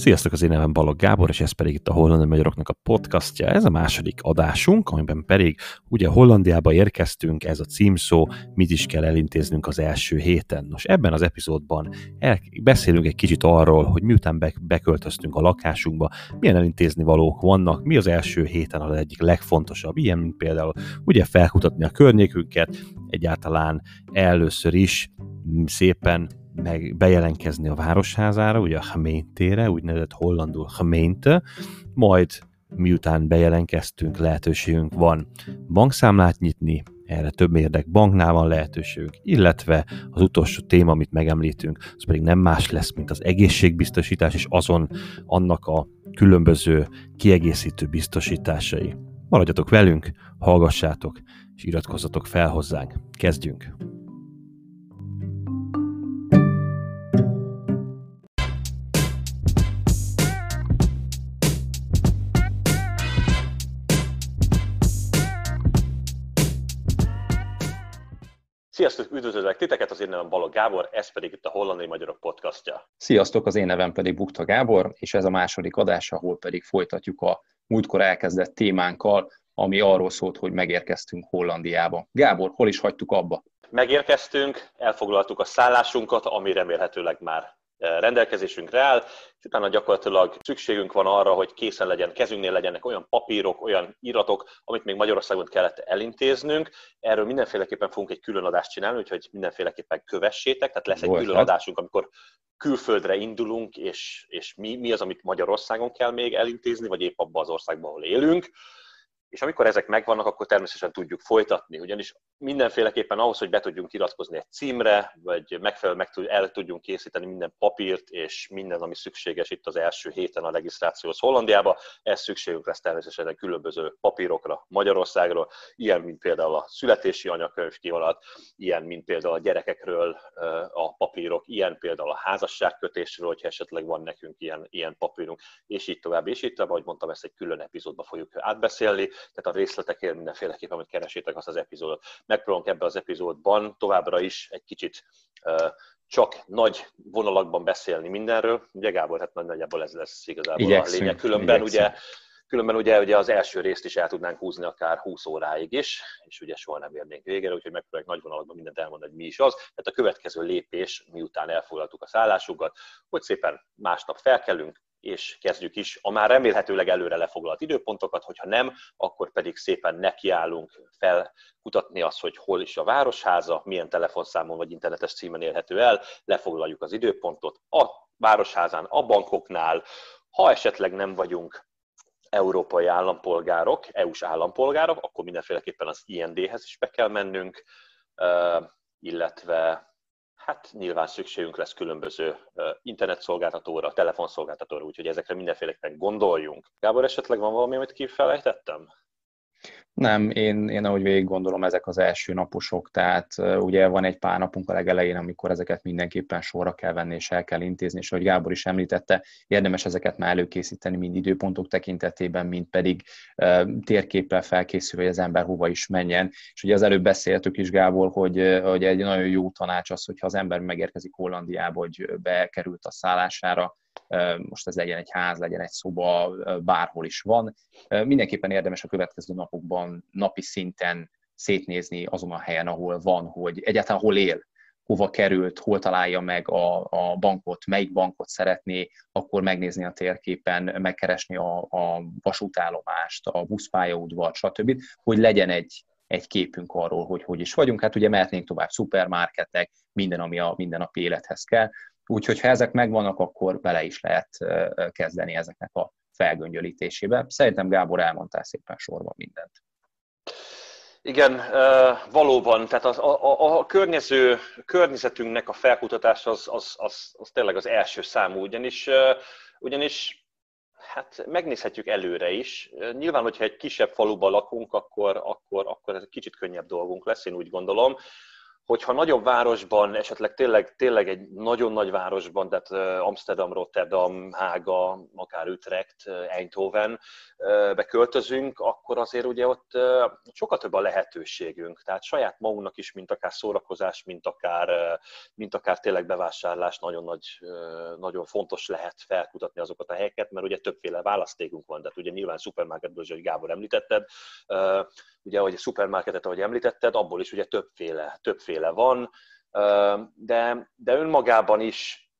Sziasztok, az én nevem Balog Gábor, és ez pedig itt a Hollandi Magyaroknak a podcastja. Ez a második adásunk, amiben pedig ugye Hollandiába érkeztünk, ez a címszó, mit is kell elintéznünk az első héten. Nos, ebben az epizódban el, beszélünk egy kicsit arról, hogy miután be, beköltöztünk a lakásunkba, milyen elintézni valók vannak, mi az első héten az egyik legfontosabb, ilyen, mint például ugye felkutatni a környékünket, egyáltalán először is szépen meg bejelentkezni a városházára, ugye a Gemeentére, úgynevezett hollandul Gemeente, majd miután bejelentkeztünk, lehetőségünk van bankszámlát nyitni, erre több érdek banknál van lehetőségünk, illetve az utolsó téma, amit megemlítünk, az pedig nem más lesz, mint az egészségbiztosítás, és azon annak a különböző kiegészítő biztosításai. Maradjatok velünk, hallgassátok, és iratkozzatok fel hozzánk. Kezdjünk! Sziasztok, üdvözöllek titeket, az én nevem Balog Gábor, ez pedig itt a Hollandai Magyarok podcastja. Sziasztok, az én nevem pedig Bukta Gábor, és ez a második adás, ahol pedig folytatjuk a múltkor elkezdett témánkkal, ami arról szólt, hogy megérkeztünk Hollandiába. Gábor, hol is hagytuk abba? Megérkeztünk, elfoglaltuk a szállásunkat, ami remélhetőleg már rendelkezésünkre áll, és utána gyakorlatilag szükségünk van arra, hogy készen legyen, kezünknél legyenek olyan papírok, olyan iratok, amit még Magyarországon kellett elintéznünk. Erről mindenféleképpen fogunk egy külön adást csinálni, úgyhogy mindenféleképpen kövessétek, tehát lesz egy Volt, külön adásunk, amikor külföldre indulunk, és, és mi, mi az, amit Magyarországon kell még elintézni, vagy épp abban az országban, ahol élünk és amikor ezek megvannak, akkor természetesen tudjuk folytatni, ugyanis mindenféleképpen ahhoz, hogy be tudjunk iratkozni egy címre, vagy megfelelően meg el tudjunk készíteni minden papírt, és minden, ami szükséges itt az első héten a regisztrációhoz Hollandiába, ez szükségünk lesz természetesen különböző papírokra Magyarországról, ilyen, mint például a születési anyakönyv kivonalat, ilyen, mint például a gyerekekről a papírok, ilyen például a házasságkötésről, hogyha esetleg van nekünk ilyen, ilyen papírunk, és így tovább, és így tovább, ahogy mondtam, ezt egy külön epizódban fogjuk átbeszélni tehát a részletekért mindenféleképpen, amit keresétek azt az epizódot. Megpróbálunk ebbe az epizódban továbbra is egy kicsit csak nagy vonalakban beszélni mindenről. Ugye Gábor, hát nagyjából ez lesz igazából igyekszünk, a lényeg. Különben igyekszünk. ugye Különben ugye, ugye az első részt is el tudnánk húzni akár 20 óráig is, és ugye soha nem érnénk végére, úgyhogy megpróbáljuk nagy vonalakban mindent elmondani, hogy mi is az. Tehát a következő lépés, miután elfoglaltuk a szállásunkat, hogy szépen másnap felkelünk, és kezdjük is a már remélhetőleg előre lefoglalt időpontokat, hogyha nem, akkor pedig szépen nekiállunk felkutatni azt, hogy hol is a városháza, milyen telefonszámon vagy internetes címen érhető el, lefoglaljuk az időpontot a városházán, a bankoknál, ha esetleg nem vagyunk európai állampolgárok, EU-s állampolgárok, akkor mindenféleképpen az IND-hez is be kell mennünk, illetve hát nyilván szükségünk lesz különböző internetszolgáltatóra, telefonszolgáltatóra, úgyhogy ezekre mindenféleképpen gondoljunk. Gábor, esetleg van valami, amit kifelejtettem? Nem, én, én ahogy végig gondolom, ezek az első naposok, tehát ugye van egy pár napunk a legelején, amikor ezeket mindenképpen sorra kell venni és el kell intézni, és ahogy Gábor is említette, érdemes ezeket már előkészíteni, mind időpontok tekintetében, mind pedig uh, térképpel felkészülve, hogy az ember hova is menjen. És ugye az előbb beszéltük is, Gábor, hogy, hogy egy nagyon jó tanács az, hogyha az ember megérkezik Hollandiába, hogy bekerült a szállására, most ez legyen egy ház, legyen egy szoba, bárhol is van. Mindenképpen érdemes a következő napokban napi szinten szétnézni azon a helyen, ahol van, hogy egyáltalán hol él, hova került, hol találja meg a, a bankot, melyik bankot szeretné, akkor megnézni a térképen, megkeresni a, a vasútállomást, a buszpályaudvart, stb., hogy legyen egy, egy képünk arról, hogy hogy is vagyunk. Hát ugye mehetnénk tovább szupermarketek, minden, ami a mindennapi élethez kell. Úgyhogy ha ezek megvannak, akkor bele is lehet kezdeni ezeknek a felgöngyölítésébe. Szerintem Gábor elmondtál szépen sorban mindent. Igen, valóban, tehát a, a, a környező, környezetünknek a felkutatás az, az, az, az tényleg az első számú, ugyanis, ugyanis hát megnézhetjük előre is. Nyilván, hogyha egy kisebb faluban lakunk, akkor, akkor, akkor ez egy kicsit könnyebb dolgunk lesz, én úgy gondolom hogyha nagyobb városban, esetleg tényleg, tényleg egy nagyon nagy városban, tehát Amsterdam, Rotterdam, Hága, akár Utrecht, Eindhoven beköltözünk, akkor azért ugye ott sokkal több a lehetőségünk. Tehát saját magunknak is, mint akár szórakozás, mint akár, mint akár tényleg bevásárlás, nagyon, nagy, nagyon fontos lehet felkutatni azokat a helyeket, mert ugye többféle választékunk van. Tehát ugye nyilván szupermarketből, hogy Gábor említetted, ugye, ahogy a szupermarketet, ahogy említetted, abból is ugye többféle, többféle van, de, de önmagában is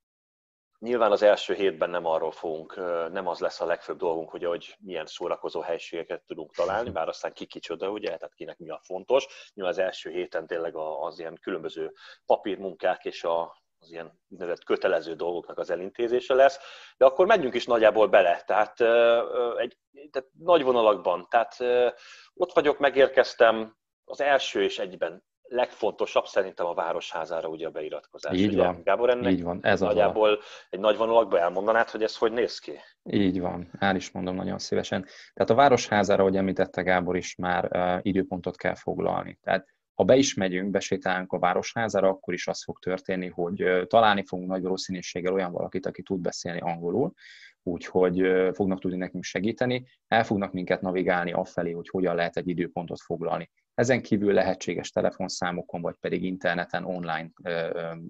Nyilván az első hétben nem arról fogunk, nem az lesz a legfőbb dolgunk, hogy, hogy milyen szórakozó helységeket tudunk találni, bár aztán ki kicsoda, ugye, tehát kinek mi a fontos. Nyilván az első héten tényleg az ilyen különböző papírmunkák és a, az ilyen úgynevezett kötelező dolgoknak az elintézése lesz, de akkor menjünk is nagyjából bele, tehát, egy, tehát nagy vonalakban, tehát ott vagyok, megérkeztem, az első és egyben legfontosabb szerintem a Városházára ugye a beiratkozás. Így ugye? van. Gábor, ennek Így van. Ez nagyjából a... egy nagy vonalakban elmondanád, hogy ez hogy néz ki? Így van, el is mondom nagyon szívesen. Tehát a Városházára, ahogy említette Gábor is, már uh, időpontot kell foglalni. Tehát ha be is megyünk, besétálunk a Városházára, akkor is az fog történni, hogy uh, találni fogunk nagy valószínűséggel olyan valakit, aki tud beszélni angolul, úgyhogy uh, fognak tudni nekünk segíteni, el fognak minket navigálni afelé, hogy hogyan lehet egy időpontot foglalni. Ezen kívül lehetséges telefonszámokon, vagy pedig interneten online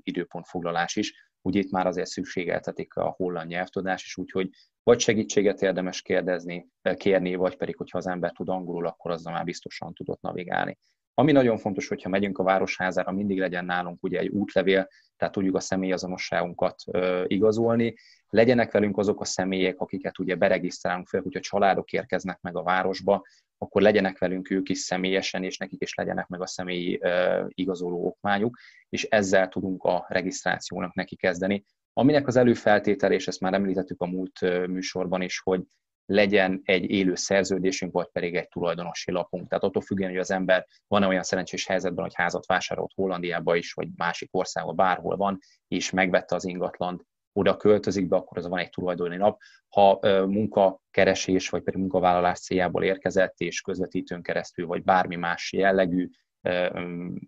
időpontfoglalás is. Ugye itt már azért szükségeltetik a holland nyelvtudás is, úgyhogy vagy segítséget érdemes kérdezni, kérni, vagy pedig, hogyha az ember tud angolul, akkor azzal már biztosan tudott navigálni. Ami nagyon fontos, hogyha megyünk a városházára, mindig legyen nálunk ugye egy útlevél, tehát tudjuk a személyazonosságunkat igazolni, legyenek velünk azok a személyek, akiket ugye beregisztrálunk fel, hogyha családok érkeznek meg a városba, akkor legyenek velünk ők is személyesen, és nekik is legyenek meg a személyi igazoló okmányuk, és ezzel tudunk a regisztrációnak neki kezdeni. Aminek az előfeltétel, és ezt már említettük a múlt műsorban is, hogy legyen egy élő szerződésünk, vagy pedig egy tulajdonosi lapunk. Tehát attól függően, hogy az ember van-e olyan szerencsés helyzetben, hogy házat vásárolt Hollandiába is, vagy másik országban, bárhol van, és megvette az ingatlant, oda költözik be, akkor az van egy tulajdoni nap. Ha munkakeresés vagy pedig munkavállalás céljából érkezett, és közvetítőn keresztül, vagy bármi más jellegű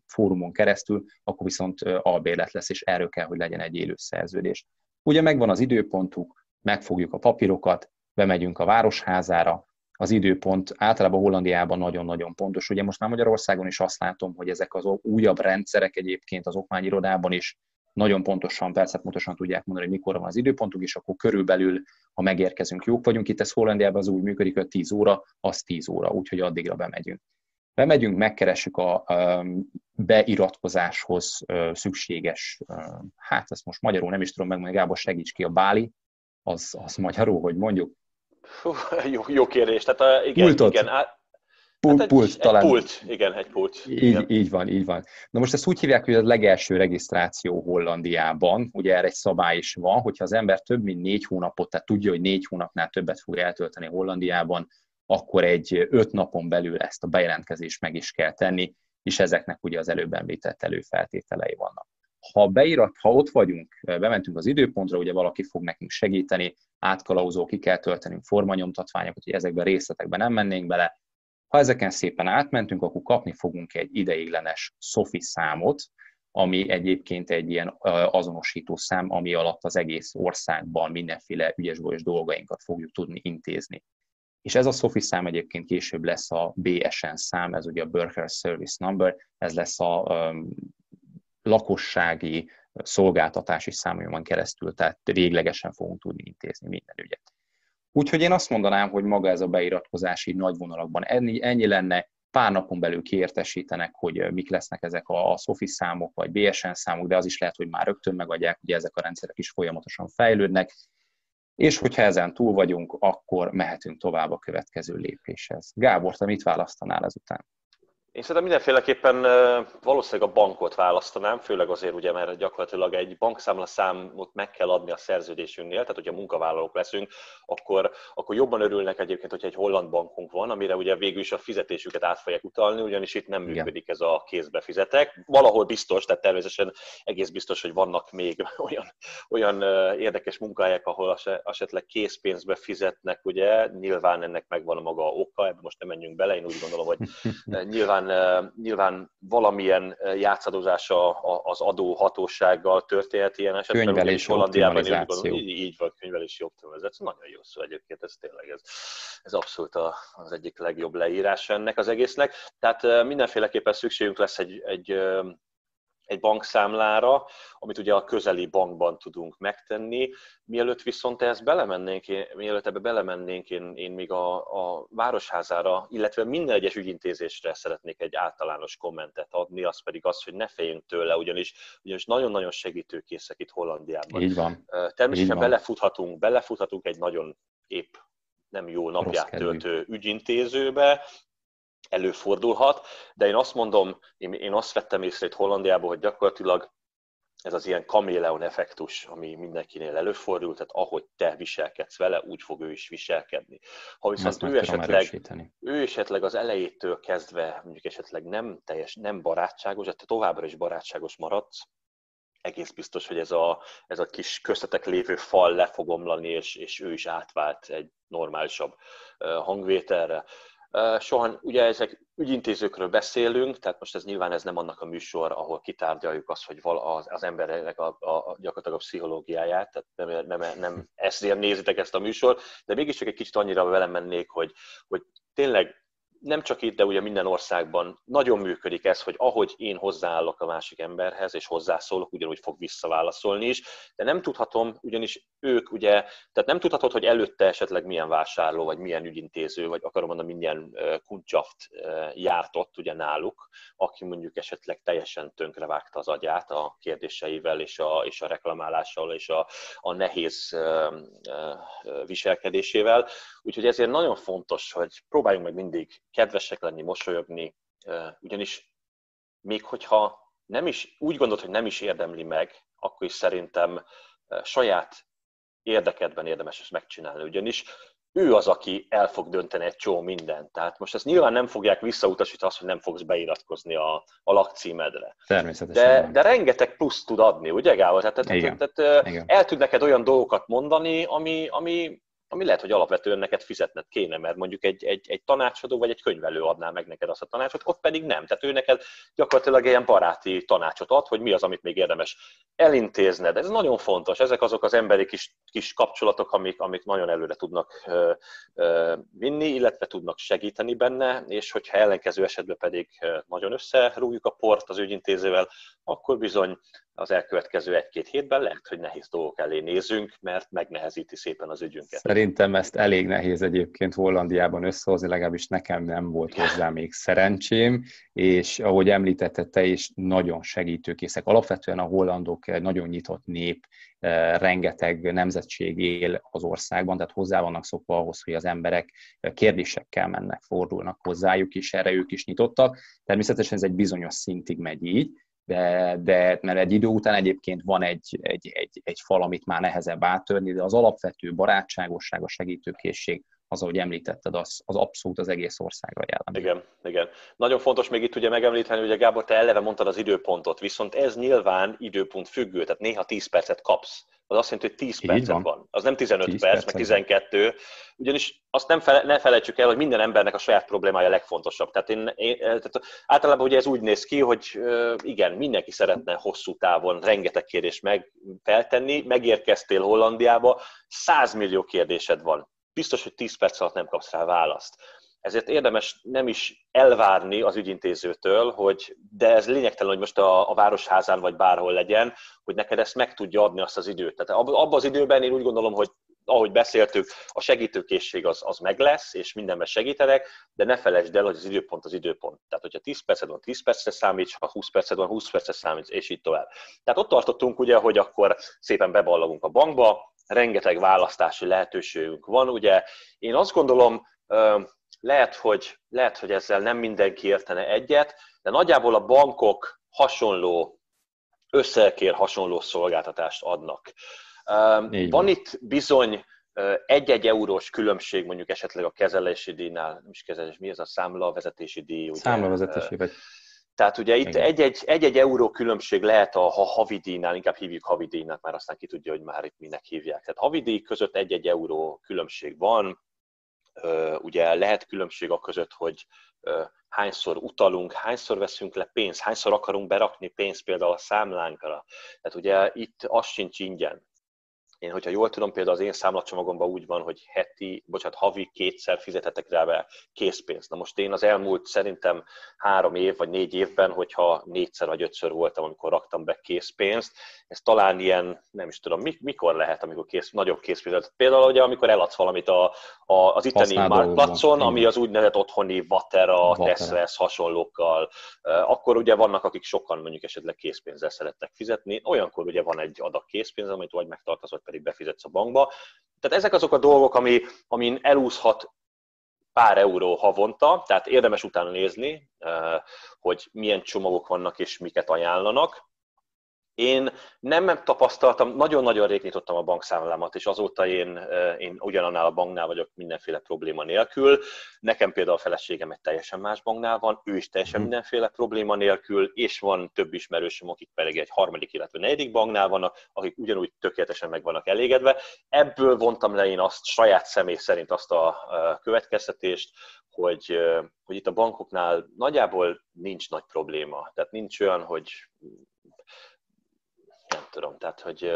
fórumon keresztül, akkor viszont albérlet lesz, és erről kell, hogy legyen egy élő szerződés. Ugye megvan az időpontuk, megfogjuk a papírokat, bemegyünk a városházára, az időpont általában Hollandiában nagyon-nagyon pontos. Ugye most már Magyarországon is azt látom, hogy ezek az újabb rendszerek egyébként az okmányirodában is nagyon pontosan, pontosan tudják mondani, hogy mikor van az időpontunk, és akkor körülbelül, ha megérkezünk, jók vagyunk. Itt ez Hollandiában az úgy működik, hogy 10 óra, az 10 óra, úgyhogy addigra bemegyünk. Bemegyünk, megkeressük a beiratkozáshoz szükséges, hát ezt most magyarul nem is tudom megmondani, Gábor segíts ki, a báli, az, az magyarul, hogy mondjuk? Hú, jó, jó kérdés. Tehát a, igen, igen, Pult, hát egy, pult, talán. Egy pult, igen, egy pult. Így, igen. így van, így van. Na most ezt úgy hívják, hogy a legelső regisztráció Hollandiában, ugye erre egy szabály is van, hogyha az ember több mint négy hónapot, tehát tudja, hogy négy hónapnál többet fog eltölteni Hollandiában, akkor egy öt napon belül ezt a bejelentkezést meg is kell tenni, és ezeknek ugye az előbb említett előfeltételei vannak. Ha beirat, ha ott vagyunk, bementünk az időpontra, ugye valaki fog nekünk segíteni, átkalauzó, ki kell töltenünk formanyomtatványokat, hogy ezekben részletekben nem mennénk bele, ha ezeken szépen átmentünk, akkor kapni fogunk egy ideiglenes SOFI számot, ami egyébként egy ilyen azonosító szám, ami alatt az egész országban mindenféle ügyesbolyos dolgainkat fogjuk tudni intézni. És ez a SOFI szám egyébként később lesz a BSN szám, ez ugye a Burger Service Number, ez lesz a um, lakossági szolgáltatási számomon keresztül, tehát véglegesen fogunk tudni intézni minden ügyet. Úgyhogy én azt mondanám, hogy maga ez a beiratkozási nagy vonalakban ennyi, ennyi lenne, pár napon belül kiértesítenek, hogy mik lesznek ezek a SOFI számok, vagy BSN számok, de az is lehet, hogy már rögtön megadják, ugye ezek a rendszerek is folyamatosan fejlődnek, és hogyha ezen túl vagyunk, akkor mehetünk tovább a következő lépéshez. Gábor, te mit választanál ezután? Én szerintem mindenféleképpen valószínűleg a bankot választanám, főleg azért ugye, mert gyakorlatilag egy bankszámla számot meg kell adni a szerződésünknél, tehát hogyha munkavállalók leszünk, akkor, akkor jobban örülnek egyébként, hogyha egy holland bankunk van, amire ugye végül is a fizetésüket át fogják utalni, ugyanis itt nem működik ez a kézbe fizetek. Valahol biztos, tehát természetesen egész biztos, hogy vannak még olyan, olyan érdekes munkahelyek, ahol esetleg készpénzbe fizetnek, ugye, nyilván ennek megvan a maga oka, ebben most nem menjünk bele, én úgy gondolom, hogy nyilván nyilván, nyilván valamilyen játszadozása az adóhatósággal történhet ilyen esetben. Könyvelési optimalizáció. Így, így van, könyvelési optimalizáció. Nagyon jó szó egyébként, ez tényleg ez, ez abszolút az egyik legjobb leírás ennek az egésznek. Tehát mindenféleképpen szükségünk lesz egy, egy egy bankszámlára, amit ugye a közeli bankban tudunk megtenni. Mielőtt viszont ezt belemennénk, mielőtt ebbe belemennénk, én, én még a, a Városházára, illetve minden egyes ügyintézésre szeretnék egy általános kommentet adni, az pedig az, hogy ne féljünk tőle, ugyanis, ugyanis nagyon-nagyon segítőkészek itt Hollandiában. Így van. Természetesen Így van. belefuthatunk, belefuthatunk egy nagyon épp nem jó napját töltő ügyintézőbe, előfordulhat, de én azt mondom, én, én azt vettem észre itt Hollandiában, hogy gyakorlatilag ez az ilyen kaméleon effektus, ami mindenkinél előfordul, tehát ahogy te viselkedsz vele, úgy fog ő is viselkedni. Ha viszont ő esetleg, ő esetleg az elejétől kezdve mondjuk esetleg nem teljes, nem barátságos, tehát továbbra is barátságos maradsz, egész biztos, hogy ez a, ez a kis köztetek lévő fal le fog omlani, és, és ő is átvált egy normálisabb hangvételre. Soha, ugye ezek ügyintézőkről beszélünk, tehát most ez nyilván ez nem annak a műsor, ahol kitárgyaljuk azt, hogy az, az emberek a, a, a gyakorlatilag a pszichológiáját, tehát nem, nem, nem ezért nézitek ezt a műsor, de mégiscsak egy kicsit annyira velem mennék, hogy, hogy tényleg nem csak itt, de ugye minden országban nagyon működik ez, hogy ahogy én hozzáállok a másik emberhez, és hozzászólok, ugyanúgy fog visszaválaszolni is, de nem tudhatom, ugyanis ők ugye, tehát nem tudhatod, hogy előtte esetleg milyen vásárló, vagy milyen ügyintéző, vagy akarom mondani, milyen kuncshaft járt ott ugye náluk, aki mondjuk esetleg teljesen tönkrevágta az agyát a kérdéseivel, és a, és a reklamálással, és a, a nehéz viselkedésével. Úgyhogy ezért nagyon fontos, hogy próbáljunk meg mindig kedvesek lenni, mosolyogni, ugyanis még hogyha nem is, úgy gondolod, hogy nem is érdemli meg, akkor is szerintem saját érdekedben érdemes ezt megcsinálni, ugyanis ő az, aki el fog dönteni egy csomó mindent. Tehát most ezt nyilván nem fogják visszautasítani azt, hogy nem fogsz beiratkozni a, a lakcímedre. Természetesen. De, de rengeteg plusz tud adni, ugye Gábor? Tehát, tehát, tehát Igen. el tud neked olyan dolgokat mondani, ami, ami ami lehet, hogy alapvetően neked fizetned kéne, mert mondjuk egy, egy, egy tanácsadó vagy egy könyvelő adná meg neked azt a tanácsot, ott pedig nem. Tehát ő neked gyakorlatilag ilyen baráti tanácsot ad, hogy mi az, amit még érdemes elintézned. Ez nagyon fontos. Ezek azok az emberi kis, kis kapcsolatok, amik, amik nagyon előre tudnak ö, ö, vinni, illetve tudnak segíteni benne, és hogyha ellenkező esetben pedig nagyon összerúgjuk a port az ügyintézővel, akkor bizony az elkövetkező egy-két hétben lehet, hogy nehéz dolgok elé nézünk, mert megnehezíti szépen az ügyünket. Szerintem ezt elég nehéz egyébként Hollandiában összehozni, legalábbis nekem nem volt hozzá még szerencsém, és ahogy említette te is, nagyon segítőkészek. Alapvetően a hollandok nagyon nyitott nép, eh, rengeteg nemzetség él az országban, tehát hozzá vannak szokva ahhoz, hogy az emberek kérdésekkel mennek, fordulnak hozzájuk, és erre ők is nyitottak. Természetesen ez egy bizonyos szintig megy így, de, de mert egy idő után egyébként van egy, egy, egy, egy fal, amit már nehezebb áttörni, de az alapvető barátságosság, a segítőkészség, az, ahogy említetted, az, az abszolút az egész országra jellemző. Igen, igen. Nagyon fontos még itt ugye megemlíteni, hogy a Gábor, te eleve mondtad az időpontot, viszont ez nyilván időpont függő, tehát néha 10 percet kapsz az azt jelenti, hogy 10 percet van. van. Az nem 15 perc, percet meg 12, ugyanis azt nem fele, ne felejtsük el, hogy minden embernek a saját problémája a legfontosabb. Tehát, én, én, tehát általában ugye ez úgy néz ki, hogy igen, mindenki szeretne hosszú távon rengeteg kérdést meg feltenni, megérkeztél Hollandiába, 100 millió kérdésed van. Biztos, hogy 10 perc alatt nem kapsz rá választ ezért érdemes nem is elvárni az ügyintézőtől, hogy de ez lényegtelen, hogy most a, a városházán vagy bárhol legyen, hogy neked ezt meg tudja adni azt az időt. Tehát abban az időben én úgy gondolom, hogy ahogy beszéltük, a segítőkészség az, az meg lesz, és mindenben segítenek, de ne felejtsd el, hogy az időpont az időpont. Tehát, hogyha 10 perced van, 10 percre számíts, ha 20 perced van, 20 percre számíts, és így tovább. Tehát ott tartottunk ugye, hogy akkor szépen beballagunk a bankba, rengeteg választási lehetőségünk van. Ugye én azt gondolom, lehet, hogy, lehet, hogy ezzel nem mindenki értene egyet, de nagyjából a bankok hasonló, összekér hasonló szolgáltatást adnak. Így van itt bizony egy-egy eurós különbség mondjuk esetleg a kezelési díjnál, nem is kezelés, mi ez a számla vezetési díj? Ugye? Számla vezetési vagy. Tehát ugye itt egy-egy, egy-egy euró különbség lehet a ha havi díjnál, inkább hívjuk havi díjnak, már aztán ki tudja, hogy már itt minek hívják. Tehát havi díj között egy-egy euró különbség van, ugye lehet különbség a között, hogy hányszor utalunk, hányszor veszünk le pénzt, hányszor akarunk berakni pénzt például a számlánkra. Tehát ugye itt az sincs ingyen. Én, hogyha jól tudom, például az én számlacsomagomban úgy van, hogy heti, bocsánat, havi kétszer fizetetek rá be készpénzt. Na most én az elmúlt szerintem három év vagy négy évben, hogyha négyszer vagy ötször voltam, amikor raktam be készpénzt, ez talán ilyen, nem is tudom, mikor lehet, amikor kész, nagyobb készpénzt. Például ugye, amikor eladsz valamit a, a, az itteni márplacon, ami az úgynevezett otthoni Vatera, Tesla, hasonlókkal, akkor ugye vannak, akik sokan mondjuk esetleg készpénzzel szerettek fizetni, olyankor ugye van egy adag készpénz, amit vagy megtartasz, vagy pedig befizetsz a bankba. Tehát ezek azok a dolgok, ami, amin elúszhat pár euró havonta, tehát érdemes utána nézni, eh, hogy milyen csomagok vannak és miket ajánlanak. Én nem tapasztaltam, nagyon-nagyon rég nyitottam a bankszámlámat, és azóta én, én ugyanannál a banknál vagyok mindenféle probléma nélkül. Nekem például a feleségem egy teljesen más banknál van, ő is teljesen mhm. mindenféle probléma nélkül, és van több ismerősöm, akik pedig egy harmadik, illetve negyedik banknál vannak, akik ugyanúgy tökéletesen meg vannak elégedve. Ebből vontam le én azt saját személy szerint azt a következtetést, hogy, hogy itt a bankoknál nagyjából nincs nagy probléma. Tehát nincs olyan, hogy nem tudom, tehát hogy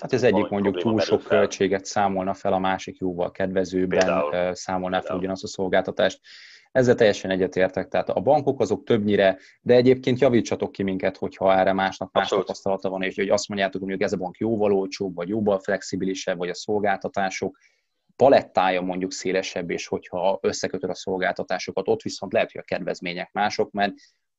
Hát ez egyik mondjuk túl sok fel. költséget számolna fel, a másik jóval kedvezőbben Például. számolná fel ugyanazt a szolgáltatást. Ezzel teljesen egyetértek, tehát a bankok azok többnyire, de egyébként javítsatok ki minket, hogyha erre másnak más Abszolút. tapasztalata van, és hogy azt mondjátok, hogy ez a bank jóval olcsóbb, vagy jóval flexibilisebb, vagy a szolgáltatások palettája mondjuk szélesebb, és hogyha összekötöd a szolgáltatásokat, ott viszont lehet, hogy a kedvezmények mások, mert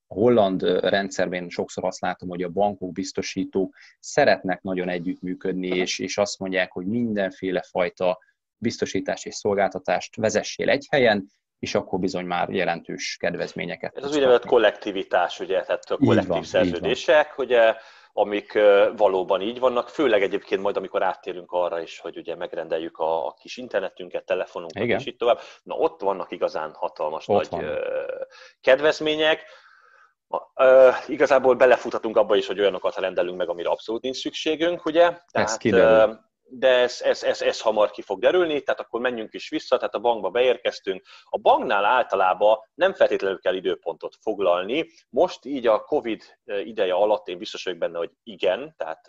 a holland rendszerben sokszor azt látom, hogy a bankok, biztosítók szeretnek nagyon együttműködni, és, és azt mondják, hogy mindenféle fajta biztosítást és szolgáltatást vezessél egy helyen, és akkor bizony már jelentős kedvezményeket. Ez az úgynevezett kollektivitás, ugye, tehát a kollektív van, szerződések, ugye, amik valóban így vannak, főleg egyébként majd, amikor áttérünk arra is, hogy ugye megrendeljük a, a kis internetünket, telefonunkat, Igen. és így tovább. Na ott vannak igazán hatalmas ott nagy van. kedvezmények, Uh, igazából belefuthatunk abba is, hogy olyanokat rendelünk meg, amire abszolút nincs szükségünk, ugye? Tehát, ez de ez, ez, ez, ez hamar ki fog derülni, tehát akkor menjünk is vissza, tehát a bankba beérkeztünk. A banknál általában nem feltétlenül kell időpontot foglalni. Most így a Covid ideje alatt én biztos vagyok benne, hogy igen, tehát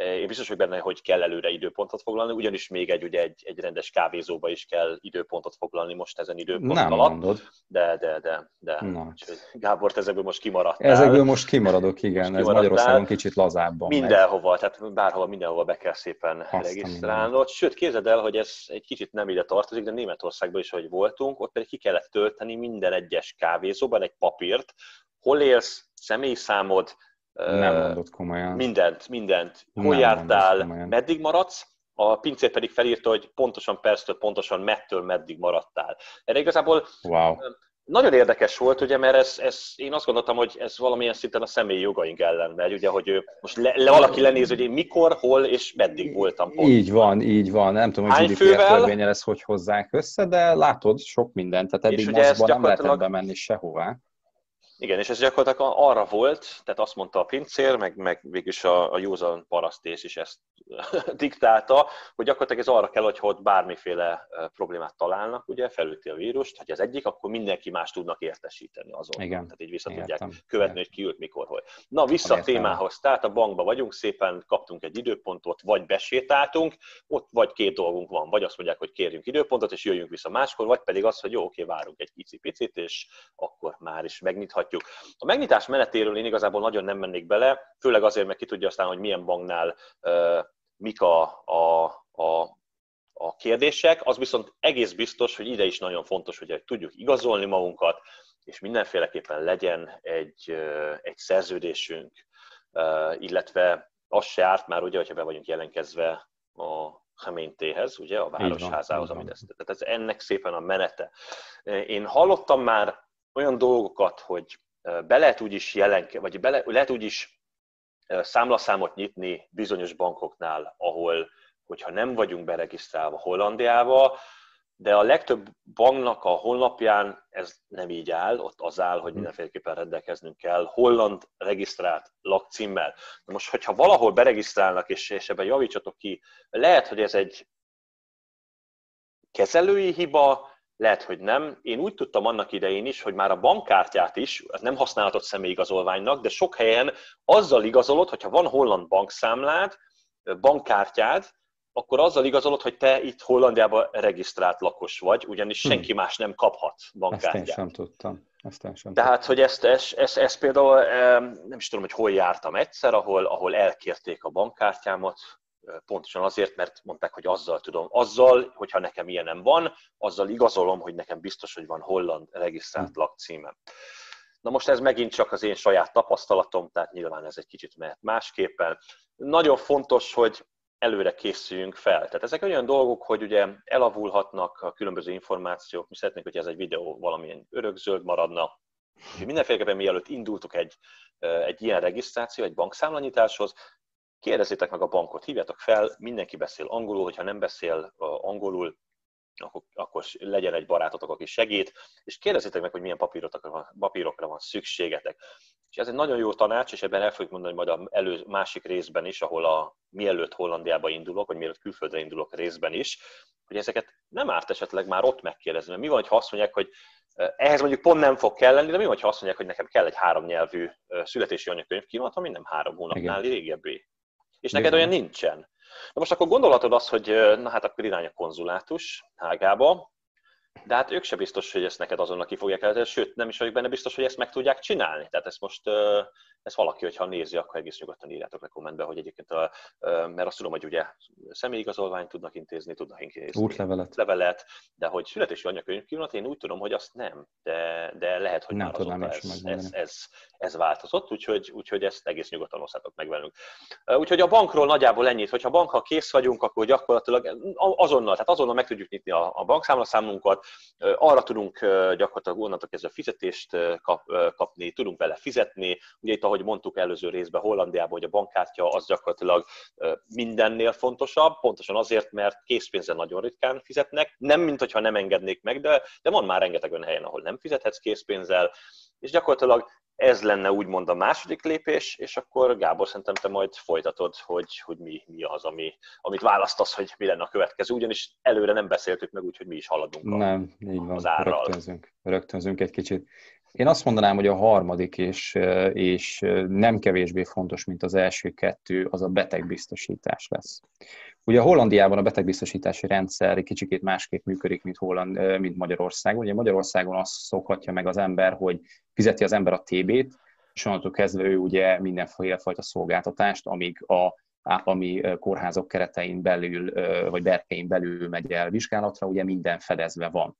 én biztos vagyok benne, hogy kell előre időpontot foglalni, ugyanis még egy, ugye egy, egy rendes kávézóba is kell időpontot foglalni most ezen időpont Nem alatt. Mondod. De, de, de, de. Na. Gábor, te ezekből most kimaradtál. Ezekből most kimaradok, igen. Most Ez Magyarországon kicsit lazábban Mindenhova, megy. tehát bárhova, mindenhova be kell szépen Aztán regisztrálnod. Sőt, képzeld el, hogy ez egy kicsit nem ide tartozik, de Németországban is, hogy voltunk, ott pedig ki kellett tölteni minden egyes kávézóban egy papírt, hol élsz, személyszámod, nem mondott komolyan. Mindent, mindent. Hol nem jártál, meddig maradsz, a pincér pedig felírta, hogy pontosan perctől, pontosan mettől meddig maradtál. Erre igazából wow. nagyon érdekes volt, ugye, mert ez, ez, én azt gondoltam, hogy ez valamilyen szinten a személyi jogaink ellen megy, ugye, hogy ő, most le, le, valaki lenéz, hogy én mikor, hol és meddig voltam. Pont. Így van, így van. Nem tudom, hogy GDPR törvényel ezt hogy hozzák össze, de látod, sok mindent. Tehát eddig mozgban nem lehetett bemenni sehová. Igen, és ez gyakorlatilag arra volt, tehát azt mondta a pincér, meg, meg végülis a, a józan parasztész is ezt diktálta, hogy gyakorlatilag ez arra kell, hogy ott bármiféle problémát találnak, ugye, felüti a vírust, hogy az egyik, akkor mindenki más tudnak értesíteni azon. Igen. Tehát így vissza tudják Értem. követni, hogy ki ült mikor, hol. Na, vissza a témához. Tehát a bankba vagyunk, szépen kaptunk egy időpontot, vagy besétáltunk, ott vagy két dolgunk van, vagy azt mondják, hogy kérjünk időpontot, és jöjjünk vissza máskor, vagy pedig az, hogy jó, oké, várunk egy picit, és akkor már is megnyithatjuk. A megnyitás menetéről én igazából nagyon nem mennék bele, főleg azért, mert ki tudja aztán, hogy milyen banknál mik a, a, a, a kérdések, az viszont egész biztos, hogy ide is nagyon fontos, hogy tudjuk igazolni magunkat, és mindenféleképpen legyen egy, egy szerződésünk, illetve az se árt már, ugye, hogyha be vagyunk jelenkezve a Heméntéhez, ugye, a városházához, amit ezt, tehát ez ennek szépen a menete. Én hallottam már olyan dolgokat, hogy be lehet úgy is jelenke, vagy be lehet úgy is számlaszámot nyitni bizonyos bankoknál, ahol, hogyha nem vagyunk beregisztrálva Hollandiába, de a legtöbb banknak a honlapján ez nem így áll, ott az áll, hogy hm. mindenféleképpen rendelkeznünk kell holland regisztrált lakcímmel. De most, hogyha valahol beregisztrálnak, és, és ebben javítsatok ki, lehet, hogy ez egy kezelői hiba, lehet, hogy nem. Én úgy tudtam annak idején is, hogy már a bankkártyát is, az nem használhatott személyigazolványnak, de sok helyen azzal igazolod, hogyha van holland bankszámlád, bankkártyád, akkor azzal igazolod, hogy te itt Hollandiában regisztrált lakos vagy, ugyanis hm. senki más nem kaphat bankkártyát. Ezt én sem tudtam. Ezt én sem Tehát, hogy ezt, ezt, ezt, ezt például nem is tudom, hogy hol jártam egyszer, ahol, ahol elkérték a bankkártyámat, pontosan azért, mert mondták, hogy azzal tudom, azzal, hogyha nekem ilyen nem van, azzal igazolom, hogy nekem biztos, hogy van holland regisztrált hm. lakcímem. Na most ez megint csak az én saját tapasztalatom, tehát nyilván ez egy kicsit mehet másképpen. Nagyon fontos, hogy előre készüljünk fel. Tehát ezek olyan dolgok, hogy ugye elavulhatnak a különböző információk, mi szeretnénk, hogy ez egy videó valamilyen örökzöld maradna. Mindenféleképpen mielőtt indultok egy, egy ilyen regisztráció, egy bankszámlanyításhoz, kérdezzétek meg a bankot, hívjátok fel, mindenki beszél angolul, hogyha nem beszél angolul, akkor, akkor legyen egy barátotok, aki segít, és kérdezzétek meg, hogy milyen papírokra van, papírokra van szükségetek. És ez egy nagyon jó tanács, és ebben el fogjuk mondani majd a elő, másik részben is, ahol a mielőtt Hollandiába indulok, vagy mielőtt külföldre indulok részben is, hogy ezeket nem árt esetleg már ott megkérdezni. Mert mi van, ha azt mondják, hogy ehhez mondjuk pont nem fog kelleni, de mi van, ha azt mondják, hogy nekem kell egy három nyelvű születési anyagkönyv kivonatom, ami nem három hónapnál régebbi. És neked olyan nincsen. Na most akkor gondolhatod azt, hogy na hát akkor irány a konzulátus Hágába, de hát ők se biztos, hogy ezt neked azonnal ki fogják el, sőt, nem is vagyok benne biztos, hogy ezt meg tudják csinálni. Tehát ezt most, ezt valaki, hogyha nézi, akkor egész nyugodtan írjátok le kommentbe, hogy egyébként, a, mert azt tudom, hogy ugye személyigazolványt tudnak intézni, tudnak intézni. Útlevelet. Levelet, de hogy születési anyakönyv kívánat, én úgy tudom, hogy azt nem, de, de lehet, hogy nem már azóta ez, ez, ez, ez, változott, úgyhogy, úgyhogy ezt egész nyugodtan osztátok meg velünk. Úgyhogy a bankról nagyjából ennyit, hogyha bankkal kész vagyunk, akkor gyakorlatilag azonnal, tehát azonnal meg tudjuk nyitni a, a bankszámlaszámunkat, arra tudunk gyakorlatilag onnantól kezdve fizetést kap, kapni, tudunk vele fizetni. Ugye itt, ahogy mondtuk előző részben Hollandiában, hogy a bankkártya az gyakorlatilag mindennél fontosabb, pontosan azért, mert készpénzen nagyon ritkán fizetnek, nem mint hogyha nem engednék meg, de, de van már rengeteg olyan helyen, ahol nem fizethetsz készpénzzel, és gyakorlatilag ez lenne úgymond a második lépés, és akkor Gábor, szerintem te majd folytatod, hogy, hogy mi, mi az, ami, amit választasz, hogy mi lenne a következő, ugyanis előre nem beszéltük meg úgy, hogy mi is haladunk a, Nem, így van, az árral. Rögtönzünk, rögtönzünk egy kicsit. Én azt mondanám, hogy a harmadik és, és nem kevésbé fontos, mint az első kettő, az a betegbiztosítás lesz. Ugye a Hollandiában a betegbiztosítási rendszer egy kicsikét másképp működik, mint, Holland, mint Magyarországon. Ugye Magyarországon azt szokhatja meg az ember, hogy fizeti az ember a TB-t, és onnantól kezdve ő ugye mindenféle fajta szolgáltatást, amíg a állami kórházok keretein belül, vagy berkein belül megy el vizsgálatra, ugye minden fedezve van.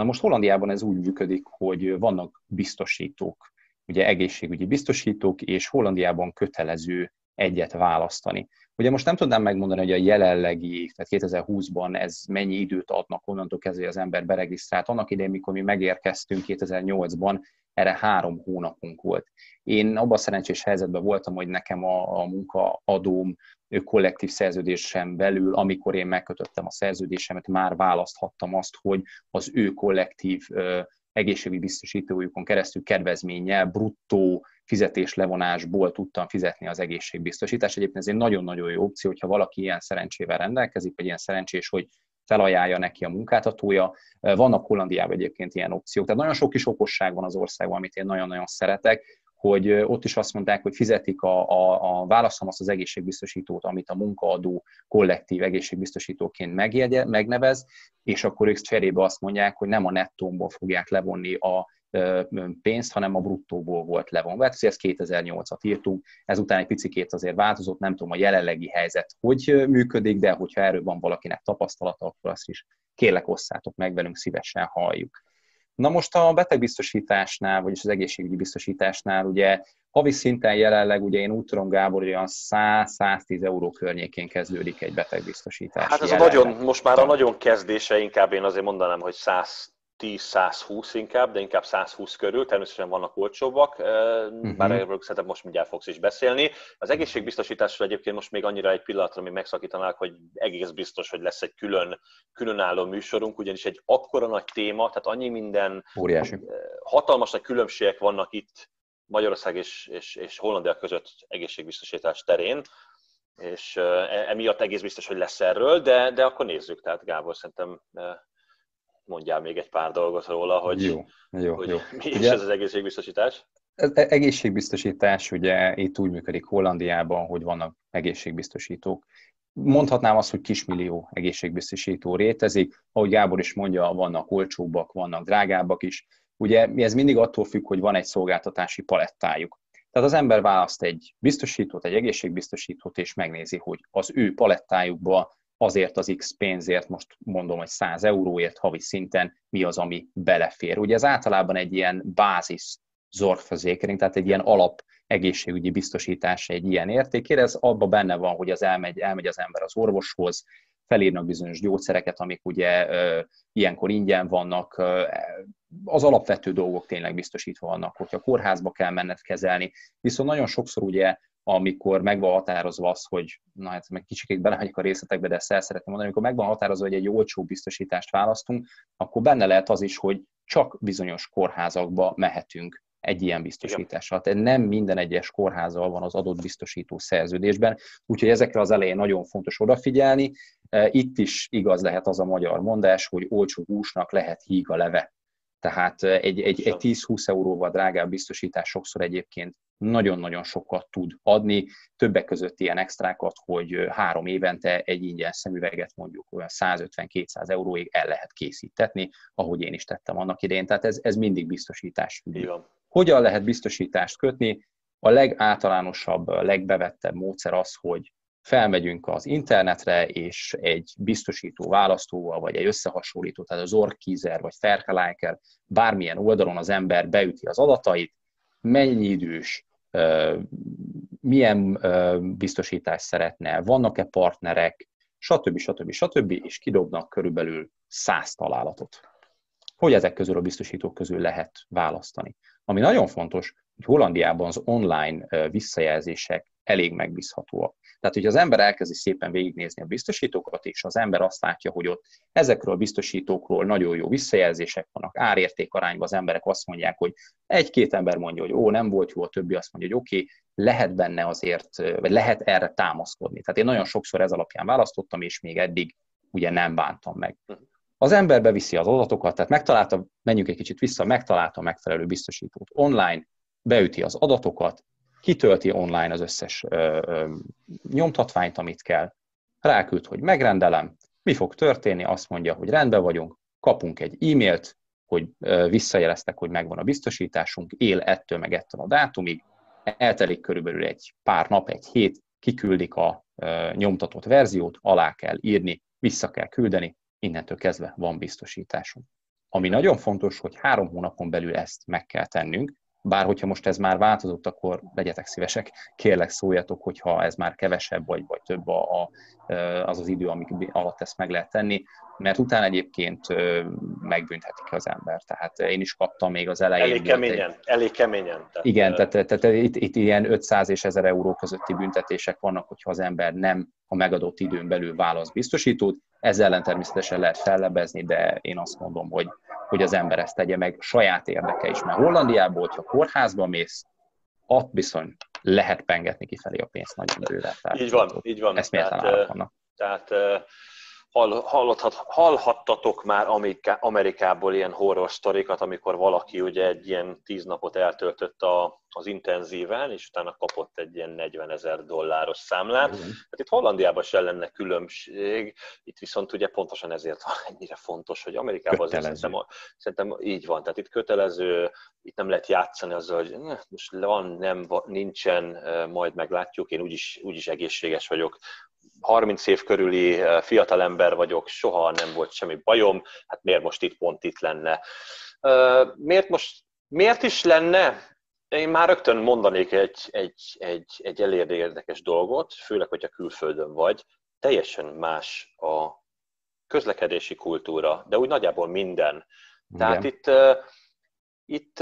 Na most Hollandiában ez úgy működik, hogy vannak biztosítók, ugye egészségügyi biztosítók, és Hollandiában kötelező egyet választani. Ugye most nem tudnám megmondani, hogy a jelenlegi, tehát 2020-ban ez mennyi időt adnak, onnantól kezdve az ember beregisztrált. Annak idején, mikor mi megérkeztünk 2008-ban, erre három hónapunk volt. Én abban a szerencsés helyzetben voltam, hogy nekem a, a munkaadóm kollektív szerződésem belül, amikor én megkötöttem a szerződésemet, már választhattam azt, hogy az ő kollektív egészségügyi biztosítójukon keresztül kedvezménnyel, bruttó fizetéslevonásból tudtam fizetni az egészségbiztosítást. Egyébként ez egy nagyon-nagyon jó opció, hogyha valaki ilyen szerencsével rendelkezik, vagy ilyen szerencsés, hogy felajánlja neki a munkáltatója. Vannak Hollandiában egyébként ilyen opciók. Tehát nagyon sok kis okosság van az országban, amit én nagyon-nagyon szeretek, hogy ott is azt mondták, hogy fizetik a, a, a válaszom azt az egészségbiztosítót, amit a munkaadó kollektív egészségbiztosítóként megjegye, megnevez, és akkor ők cserébe azt mondják, hogy nem a nettómból fogják levonni a pénzt, hanem a bruttóból volt levonva. Hát ezt 2008-at írtunk, ezután egy picikét azért változott, nem tudom a jelenlegi helyzet hogy működik, de hogyha erről van valakinek tapasztalata, akkor azt is kérlek osszátok meg velünk, szívesen halljuk. Na most a betegbiztosításnál, vagyis az egészségügyi biztosításnál ugye havi szinten jelenleg, ugye én úgy tudom, Gábor, olyan 100-110 euró környékén kezdődik egy betegbiztosítás. Hát ez a nagyon, most már a nagyon kezdése, inkább én azért mondanám, hogy 100 10-120 inkább, de inkább 120 körül, természetesen vannak olcsóbbak, uh-huh. bár erről szerintem most mindjárt fogsz is beszélni. Az egészségbiztosításról egyébként most még annyira egy pillanatra mi megszakítanák, hogy egész biztos, hogy lesz egy külön, különálló műsorunk, ugyanis egy akkora nagy téma, tehát annyi minden Óriási. hatalmas nagy különbségek vannak itt Magyarország és, és, és Hollandia között egészségbiztosítás terén, és e, emiatt egész biztos, hogy lesz erről, de, de akkor nézzük, tehát Gábor szerintem mondjál még egy pár dolgot róla, hogy, jó, jó, hogy jó. mi is ugye, ez az egészségbiztosítás. Ez e, egészségbiztosítás ugye itt úgy működik Hollandiában, hogy vannak egészségbiztosítók. Mondhatnám azt, hogy kismillió egészségbiztosító rétezik. Ahogy Gábor is mondja, vannak olcsóbbak, vannak drágábbak is. Ugye ez mindig attól függ, hogy van egy szolgáltatási palettájuk. Tehát az ember választ egy biztosítót, egy egészségbiztosítót, és megnézi, hogy az ő palettájukba azért az X pénzért, most mondom, hogy 100 euróért havi szinten mi az, ami belefér. Ugye ez általában egy ilyen bázis zorgverzekering, tehát egy ilyen alap egészségügyi biztosítás egy ilyen értékére, ez abban benne van, hogy az elmegy, elmegy az ember az orvoshoz, felírnak bizonyos gyógyszereket, amik ugye ö, ilyenkor ingyen vannak, ö, az alapvető dolgok tényleg biztosítva vannak, hogyha kórházba kell menned kezelni, viszont nagyon sokszor ugye amikor meg van határozva az, hogy, na hát meg kicsit belemegyek a részletekbe, de ezt el szeretném mondani, amikor meg van határozva, hogy egy olcsó biztosítást választunk, akkor benne lehet az is, hogy csak bizonyos kórházakba mehetünk egy ilyen biztosítással. Tehát nem minden egyes kórházal van az adott biztosító szerződésben, úgyhogy ezekre az elején nagyon fontos odafigyelni. Itt is igaz lehet az a magyar mondás, hogy olcsó húsnak lehet híg a leve. Tehát egy, egy, egy 10-20 euróval drágább biztosítás sokszor egyébként nagyon-nagyon sokat tud adni, többek között ilyen extrákat, hogy három évente egy ingyen szemüveget mondjuk olyan 150-200 euróig el lehet készítetni, ahogy én is tettem annak idején. Tehát ez, ez mindig biztosítás függő. Hogyan lehet biztosítást kötni? A legáltalánosabb, legbevettebb módszer az, hogy felmegyünk az internetre, és egy biztosító választóval, vagy egy összehasonlító, tehát az Orkizer, vagy Ferkeliker, bármilyen oldalon az ember beüti az adatait, mennyi idős, milyen biztosítást szeretne, vannak-e partnerek, stb. stb. stb. és kidobnak körülbelül száz találatot. Hogy ezek közül a biztosítók közül lehet választani. Ami nagyon fontos, hogy Hollandiában az online visszajelzések elég megbízhatóak. Tehát, hogy az ember elkezdi szépen végignézni a biztosítókat, és az ember azt látja, hogy ott ezekről a biztosítókról nagyon jó visszajelzések vannak, árérték arányban az emberek azt mondják, hogy egy-két ember mondja, hogy ó, nem volt jó, a többi azt mondja, hogy oké, okay, lehet benne azért, vagy lehet erre támaszkodni. Tehát én nagyon sokszor ez alapján választottam, és még eddig ugye nem bántam meg. Az ember beviszi az adatokat, tehát megtalálta, menjünk egy kicsit vissza, megtalálta a megfelelő biztosítót online, beüti az adatokat, kitölti online az összes ö, ö, nyomtatványt, amit kell, ráküld, hogy megrendelem, mi fog történni, azt mondja, hogy rendben vagyunk, kapunk egy e-mailt, hogy visszajeleztek, hogy megvan a biztosításunk, él ettől meg ettől a dátumig, eltelik körülbelül egy pár nap, egy hét, kiküldik a nyomtatott verziót, alá kell írni, vissza kell küldeni, innentől kezdve van biztosításunk. Ami nagyon fontos, hogy három hónapon belül ezt meg kell tennünk, bár hogyha most ez már változott, akkor legyetek szívesek, kérlek szóljatok, hogyha ez már kevesebb vagy, vagy több a, a, az az idő, amik alatt ezt meg lehet tenni, mert utána egyébként megbünthetik az ember. Tehát én is kaptam még az elején. Elég keményen, egy... elég keményen. Tehát, igen, tehát, tehát, itt, itt ilyen 500 és 1000 euró közötti büntetések vannak, hogyha az ember nem a megadott időn belül választ biztosítót. Ezzel ellen természetesen lehet fellebezni, de én azt mondom, hogy hogy az ember ezt tegye meg saját érdeke is. Mert Hollandiából, hogyha kórházba mész, ott bizony lehet pengetni kifelé a pénzt nagyon bőven. így van, így van. tehát, vannak. Tehát hallhattatok már Amerikából ilyen horror sztorikat, amikor valaki ugye egy ilyen tíz napot eltöltött a, az intenzíven, és utána kapott egy ilyen 40 ezer dolláros számlát. Mm. Hát itt Hollandiában sem lenne különbség, itt viszont ugye pontosan ezért van ennyire fontos, hogy Amerikában azért szerintem, szerintem így van, tehát itt kötelező, itt nem lehet játszani azzal, hogy most van, nem, nincsen, majd meglátjuk, én úgyis, úgyis egészséges vagyok, 30 év körüli fiatalember vagyok, soha nem volt semmi bajom, hát miért most itt pont itt lenne? Miért most, miért is lenne? Én már rögtön mondanék egy, egy, egy, egy elég érdekes dolgot, főleg, hogyha külföldön vagy. Teljesen más a közlekedési kultúra, de úgy nagyjából minden. Tehát itt, itt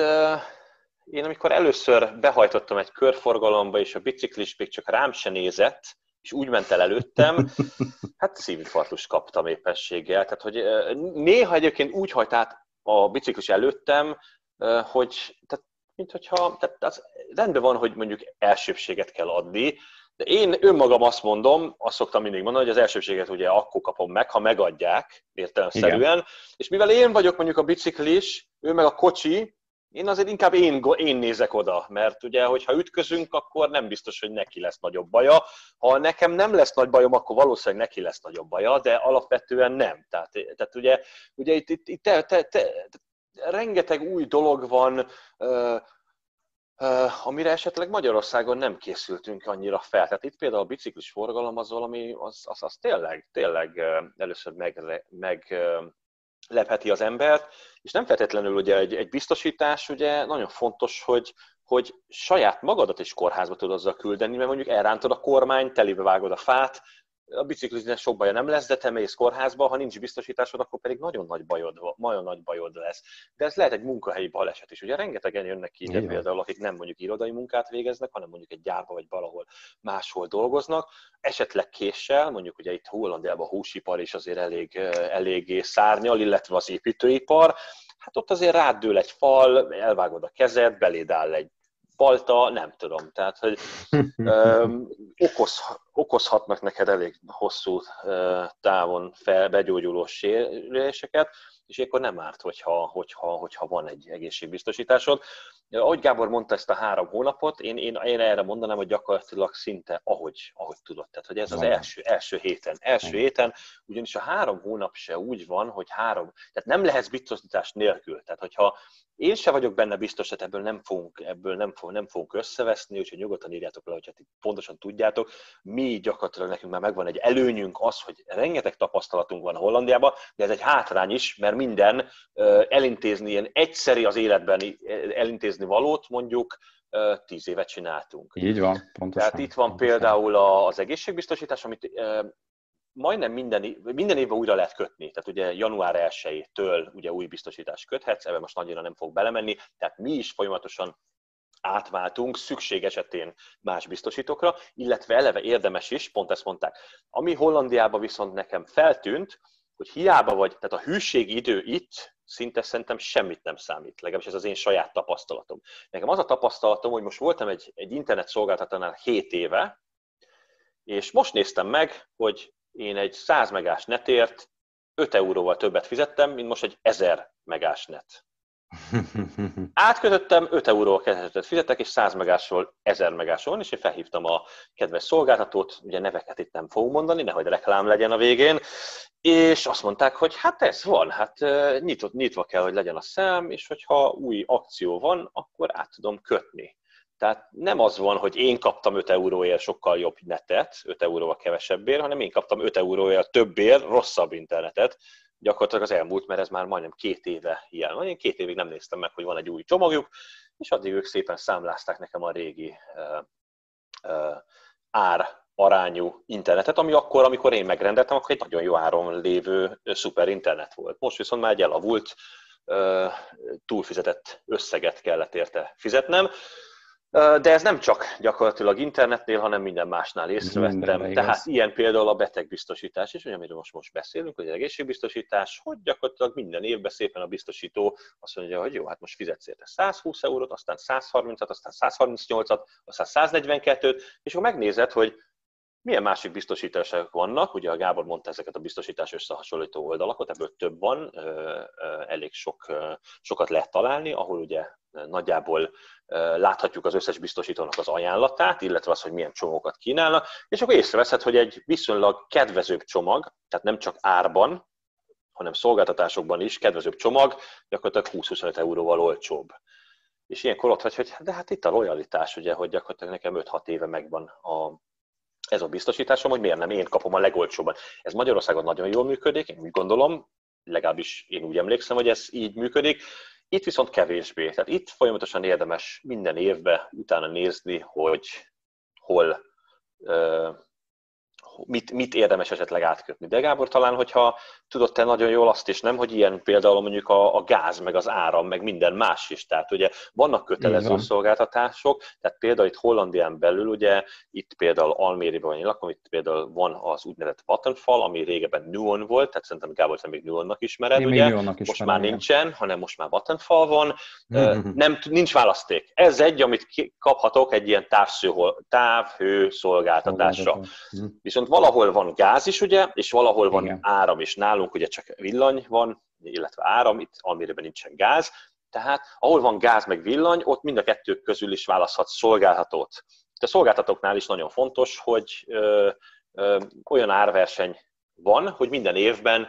én amikor először behajtottam egy körforgalomba, és a biciklis még csak rám se nézett, és úgy ment el előttem, hát szívinfarktust kaptam épességgel. Tehát, hogy néha egyébként úgy hajt át a biciklis előttem, hogy tehát, mint hogyha, tehát az rendben van, hogy mondjuk elsőbséget kell adni, De én önmagam azt mondom, azt szoktam mindig mondani, hogy az elsőséget ugye akkor kapom meg, ha megadják, értelemszerűen. Igen. És mivel én vagyok mondjuk a biciklis, ő meg a kocsi, én azért inkább én, én nézek oda, mert ugye, hogyha ütközünk, akkor nem biztos, hogy neki lesz nagyobb baja. Ha nekem nem lesz nagy bajom, akkor valószínűleg neki lesz nagyobb baja, de alapvetően nem. Tehát, tehát ugye, ugye itt, itt, itt te, te, te, rengeteg új dolog van, amire esetleg Magyarországon nem készültünk annyira fel. Tehát itt például a biciklis forgalom az valami, az, az, az tényleg, tényleg először meg, meg lepheti az embert, és nem feltétlenül ugye egy, egy biztosítás, ugye nagyon fontos, hogy, hogy saját magadat is kórházba tudod azzal küldeni, mert mondjuk elrántod a kormány, telibe vágod a fát, a biciklizni sok baja nem lesz, de te mész kórházba, ha nincs biztosításod, akkor pedig nagyon nagy bajod, nagyon nagy bajod lesz. De ez lehet egy munkahelyi baleset is. Ugye rengetegen jönnek ki ide például, akik nem mondjuk irodai munkát végeznek, hanem mondjuk egy gyárba vagy valahol máshol dolgoznak, esetleg késsel, mondjuk ugye itt Hollandiában a húsipar is azért elég, eléggé szárnyal, illetve az építőipar, hát ott azért rádől egy fal, elvágod a kezed, beléd áll egy balta, nem tudom. Tehát, hogy öm, okoz, okozhatnak neked elég hosszú távon fel begyógyuló sérüléseket, és akkor nem árt, hogyha, hogyha, hogyha van egy egészségbiztosításod. Ahogy Gábor mondta ezt a három hónapot, én, én, én erre mondanám, hogy gyakorlatilag szinte ahogy, ahogy tudod. Tehát, hogy ez az első, első héten. Első héten, ugyanis a három hónap se úgy van, hogy három, tehát nem lehetsz biztosítás nélkül. Tehát, hogyha én se vagyok benne biztos, hogy ebből nem fogunk, ebből nem, fogunk, nem fogunk összeveszni, úgyhogy nyugodtan írjátok le, hogyha pontosan tudjátok. Mi gyakorlatilag nekünk már megvan egy előnyünk az, hogy rengeteg tapasztalatunk van Hollandiában, de ez egy hátrány is, mert minden elintézni ilyen egyszeri az életben elintézni valót, mondjuk tíz évet csináltunk. Így van, pontosan. Tehát itt van pontosan. például az egészségbiztosítás, amit majdnem minden, minden évben újra lehet kötni. Tehát ugye január 1-től ugye új biztosítást köthetsz, ebben most nagyra nem fog belemenni, tehát mi is folyamatosan átváltunk szükség esetén más biztosítókra, illetve eleve érdemes is, pont ezt mondták. Ami Hollandiában viszont nekem feltűnt, hogy hiába vagy, tehát a idő itt szinte szerintem semmit nem számít, legalábbis ez az én saját tapasztalatom. Nekem az a tapasztalatom, hogy most voltam egy, egy internet szolgáltatónál 7 éve, és most néztem meg, hogy én egy 100 megás netért 5 euróval többet fizettem, mint most egy 1000 megás net. Átkötöttem, 5 euróval kezdetett fizetek, és 100 megásról 1000 megásról és én felhívtam a kedves szolgáltatót, ugye neveket itt nem fogom mondani, nehogy reklám legyen a végén, és azt mondták, hogy hát ez van, hát nyitott, nyitva kell, hogy legyen a szám, és hogyha új akció van, akkor át tudom kötni. Tehát nem az van, hogy én kaptam 5 euróért sokkal jobb netet, 5 euróval kevesebbért, hanem én kaptam 5 euróért többért rosszabb internetet, gyakorlatilag az elmúlt, mert ez már majdnem két éve ilyen van. Én két évig nem néztem meg, hogy van egy új csomagjuk, és addig ők szépen számlázták nekem a régi uh, uh, ár arányú internetet, ami akkor, amikor én megrendeltem, akkor egy nagyon jó áron lévő szuper internet volt. Most viszont már egy elavult, túlfizetett összeget kellett érte fizetnem. De ez nem csak gyakorlatilag internetnél, hanem minden másnál észrevettem. Tehát ilyen például a betegbiztosítás is, amiről most, most beszélünk, hogy az egészségbiztosítás, hogy gyakorlatilag minden évben szépen a biztosító azt mondja, hogy jó, hát most fizetsz érte 120 eurót, aztán 130-at, aztán 138-at, aztán 142-t, és akkor megnézed, hogy milyen másik biztosítások vannak, ugye a Gábor mondta ezeket a biztosítás összehasonlító oldalakat, ebből több van, elég sok, sokat lehet találni, ahol ugye nagyjából láthatjuk az összes biztosítónak az ajánlatát, illetve az, hogy milyen csomagokat kínálnak, és akkor észreveszed, hogy egy viszonylag kedvezőbb csomag, tehát nem csak árban, hanem szolgáltatásokban is kedvezőbb csomag, gyakorlatilag 20-25 euróval olcsóbb. És ilyenkor ott vagy, hogy de hát itt a lojalitás, ugye, hogy gyakorlatilag nekem 5-6 éve megvan a, ez a biztosításom, hogy miért nem én kapom a legolcsóbban. Ez Magyarországon nagyon jól működik, én úgy gondolom, legalábbis én úgy emlékszem, hogy ez így működik. Itt viszont kevésbé. Tehát itt folyamatosan érdemes minden évben utána nézni, hogy hol, mit, mit érdemes esetleg átkötni. De Gábor, talán, hogyha tudod te nagyon jól azt is, nem, hogy ilyen például mondjuk a, a gáz, meg az áram, meg minden más is. Tehát ugye vannak kötelező van. szolgáltatások, tehát például itt Hollandián belül, ugye itt például Almériban van lakom, itt például van az úgynevezett Vattenfall, ami régebben Nuon volt, tehát szerintem Gábor, te még Nuonnak ismered, Én ugye? Nuonnak Most már igen. nincsen, hanem most már Vattenfall van. Mm-hmm. Nem, nincs választék. Ez egy, amit kaphatok egy ilyen távhő, távhő szolgáltatásra. Mm. Viszont valahol van gáz is, ugye, és valahol van Igen. áram is. Nálunk ugye csak villany van, illetve áram, itt Almérében nincsen gáz, tehát ahol van gáz meg villany, ott mind a kettő közül is választhatsz szolgáltatót. De a szolgáltatóknál is nagyon fontos, hogy ö, ö, olyan árverseny van, hogy minden évben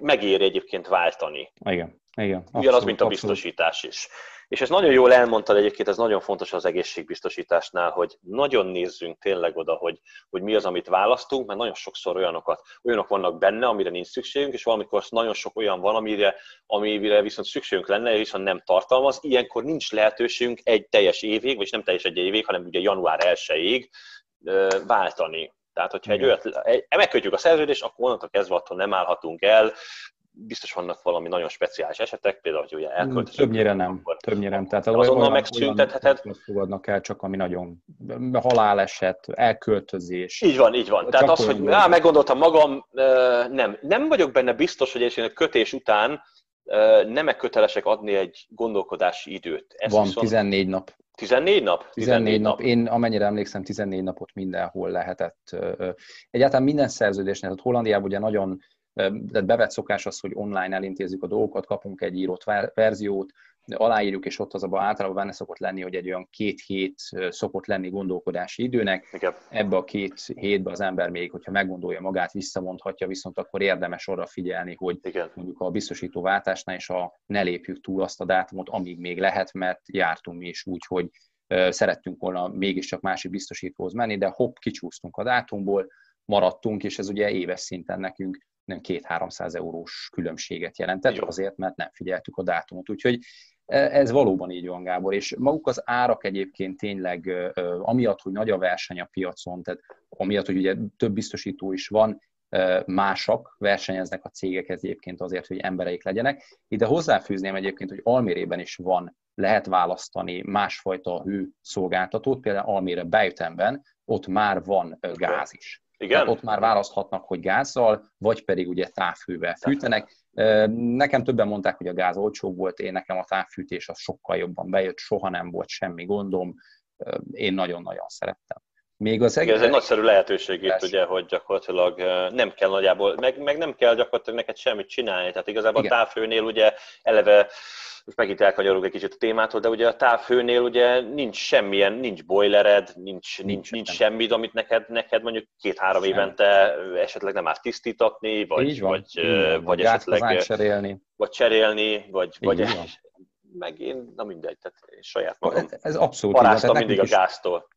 megéri egyébként váltani. Igen, igen. Ugyanaz, abszolút, mint a biztosítás abszolút. is. És ez nagyon jól elmondtad egyébként, ez nagyon fontos az egészségbiztosításnál, hogy nagyon nézzünk tényleg oda, hogy, hogy mi az, amit választunk, mert nagyon sokszor olyanokat, olyanok vannak benne, amire nincs szükségünk, és valamikor nagyon sok olyan van, amire, amire viszont szükségünk lenne, viszont nem tartalmaz. Ilyenkor nincs lehetőségünk egy teljes évig, vagy nem teljes egy évig, hanem ugye január 1-ig váltani. Tehát, hogyha egy olyat, egy, megkötjük a szerződést, akkor onnantól kezdve attól nem állhatunk el, biztos vannak valami nagyon speciális esetek, például, hogy ugye elköltözünk. Többnyire nem, többnyire nem. Tehát azonnal olyan, megszüntetheted. Olyan fogadnak el csak, ami nagyon haláleset, elköltözés. Így van, így van. Tehát az, hogy á, meggondoltam magam, nem. Nem vagyok benne biztos, hogy egyébként a kötés után nem kötelesek adni egy gondolkodási időt. Ez van, viszont... 14 nap. 14 nap? 14, 14 nap. nap. Én amennyire emlékszem, 14 napot mindenhol lehetett. Egyáltalán minden szerződésnél, tehát Hollandiában ugye nagyon tehát bevett szokás az, hogy online elintézzük a dolgokat, kapunk egy írott verziót, aláírjuk, és ott az abban általában benne szokott lenni, hogy egy olyan két hét szokott lenni gondolkodási időnek. Igen. Ebbe a két hétbe az ember még, hogyha meggondolja magát, visszamondhatja, viszont akkor érdemes arra figyelni, hogy Igen. mondjuk a biztosító váltásnál is a, ne lépjük túl azt a dátumot, amíg még lehet, mert jártunk mi is úgy, hogy szerettünk volna mégiscsak másik biztosítóhoz menni, de hopp, kicsúsztunk a dátumból, maradtunk, és ez ugye éves szinten nekünk nem két-háromszáz eurós különbséget jelentett, Jó. azért, mert nem figyeltük a dátumot. Úgyhogy e, ez valóban így van, Gábor, és maguk az árak egyébként tényleg, amiatt, hogy nagy a verseny a piacon, tehát amiatt, hogy ugye több biztosító is van, másak versenyeznek a cégek egyébként azért, hogy embereik legyenek. Ide hozzáfűzném egyébként, hogy Almérében is van, lehet választani másfajta hő szolgáltatót, például Almére bejutemben, ott már van gáz is. Igen? ott már választhatnak, hogy gázzal, vagy pedig ugye távhővel fűtenek. Nekem többen mondták, hogy a gáz olcsóbb volt, én nekem a távfűtés az sokkal jobban bejött, soha nem volt semmi gondom, én nagyon-nagyon szerettem. Még az egész... Ez egy nagyszerű lehetőség itt, ugye, hogy gyakorlatilag nem kell nagyjából, meg, meg nem kell gyakorlatilag neked semmit csinálni. Tehát igazából Igen. a távfőnél ugye eleve most megint elkanyarulok egy kicsit a témától, de ugye a távhőnél ugye nincs semmilyen, nincs boilered, nincs, nincs, nincs, semmit, amit neked, neked mondjuk két-három évente esetleg nem árt tisztítatni, vagy, van, vagy, vagy, vagy esetleg cserélni. Vagy cserélni, vagy, vagy meg én, na mindegy, tehát én saját magam ez, ez abszolút paráztam mindig a gáztól.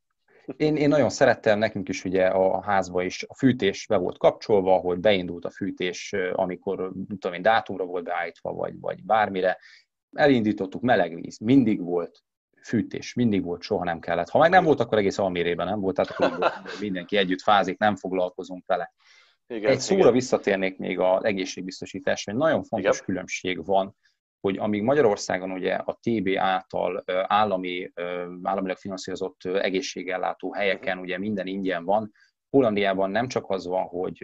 Én, én nagyon szerettem, nekünk is ugye a házba is a fűtés be volt kapcsolva, hogy beindult a fűtés, amikor tudom én, dátumra volt beállítva, vagy, vagy bármire, elindítottuk, meleg víz, mindig volt fűtés, mindig volt, soha nem kellett. Ha meg nem volt, akkor egész almérében nem volt, tehát akkor mindenki együtt fázik, nem foglalkozunk vele. Igen, Egy szóra igen. visszatérnék még az egészségbiztosításra, hogy nagyon fontos igen. különbség van, hogy amíg Magyarországon ugye a TB által állami, államilag finanszírozott egészségellátó helyeken ugye minden ingyen van, Hollandiában nem csak az van, hogy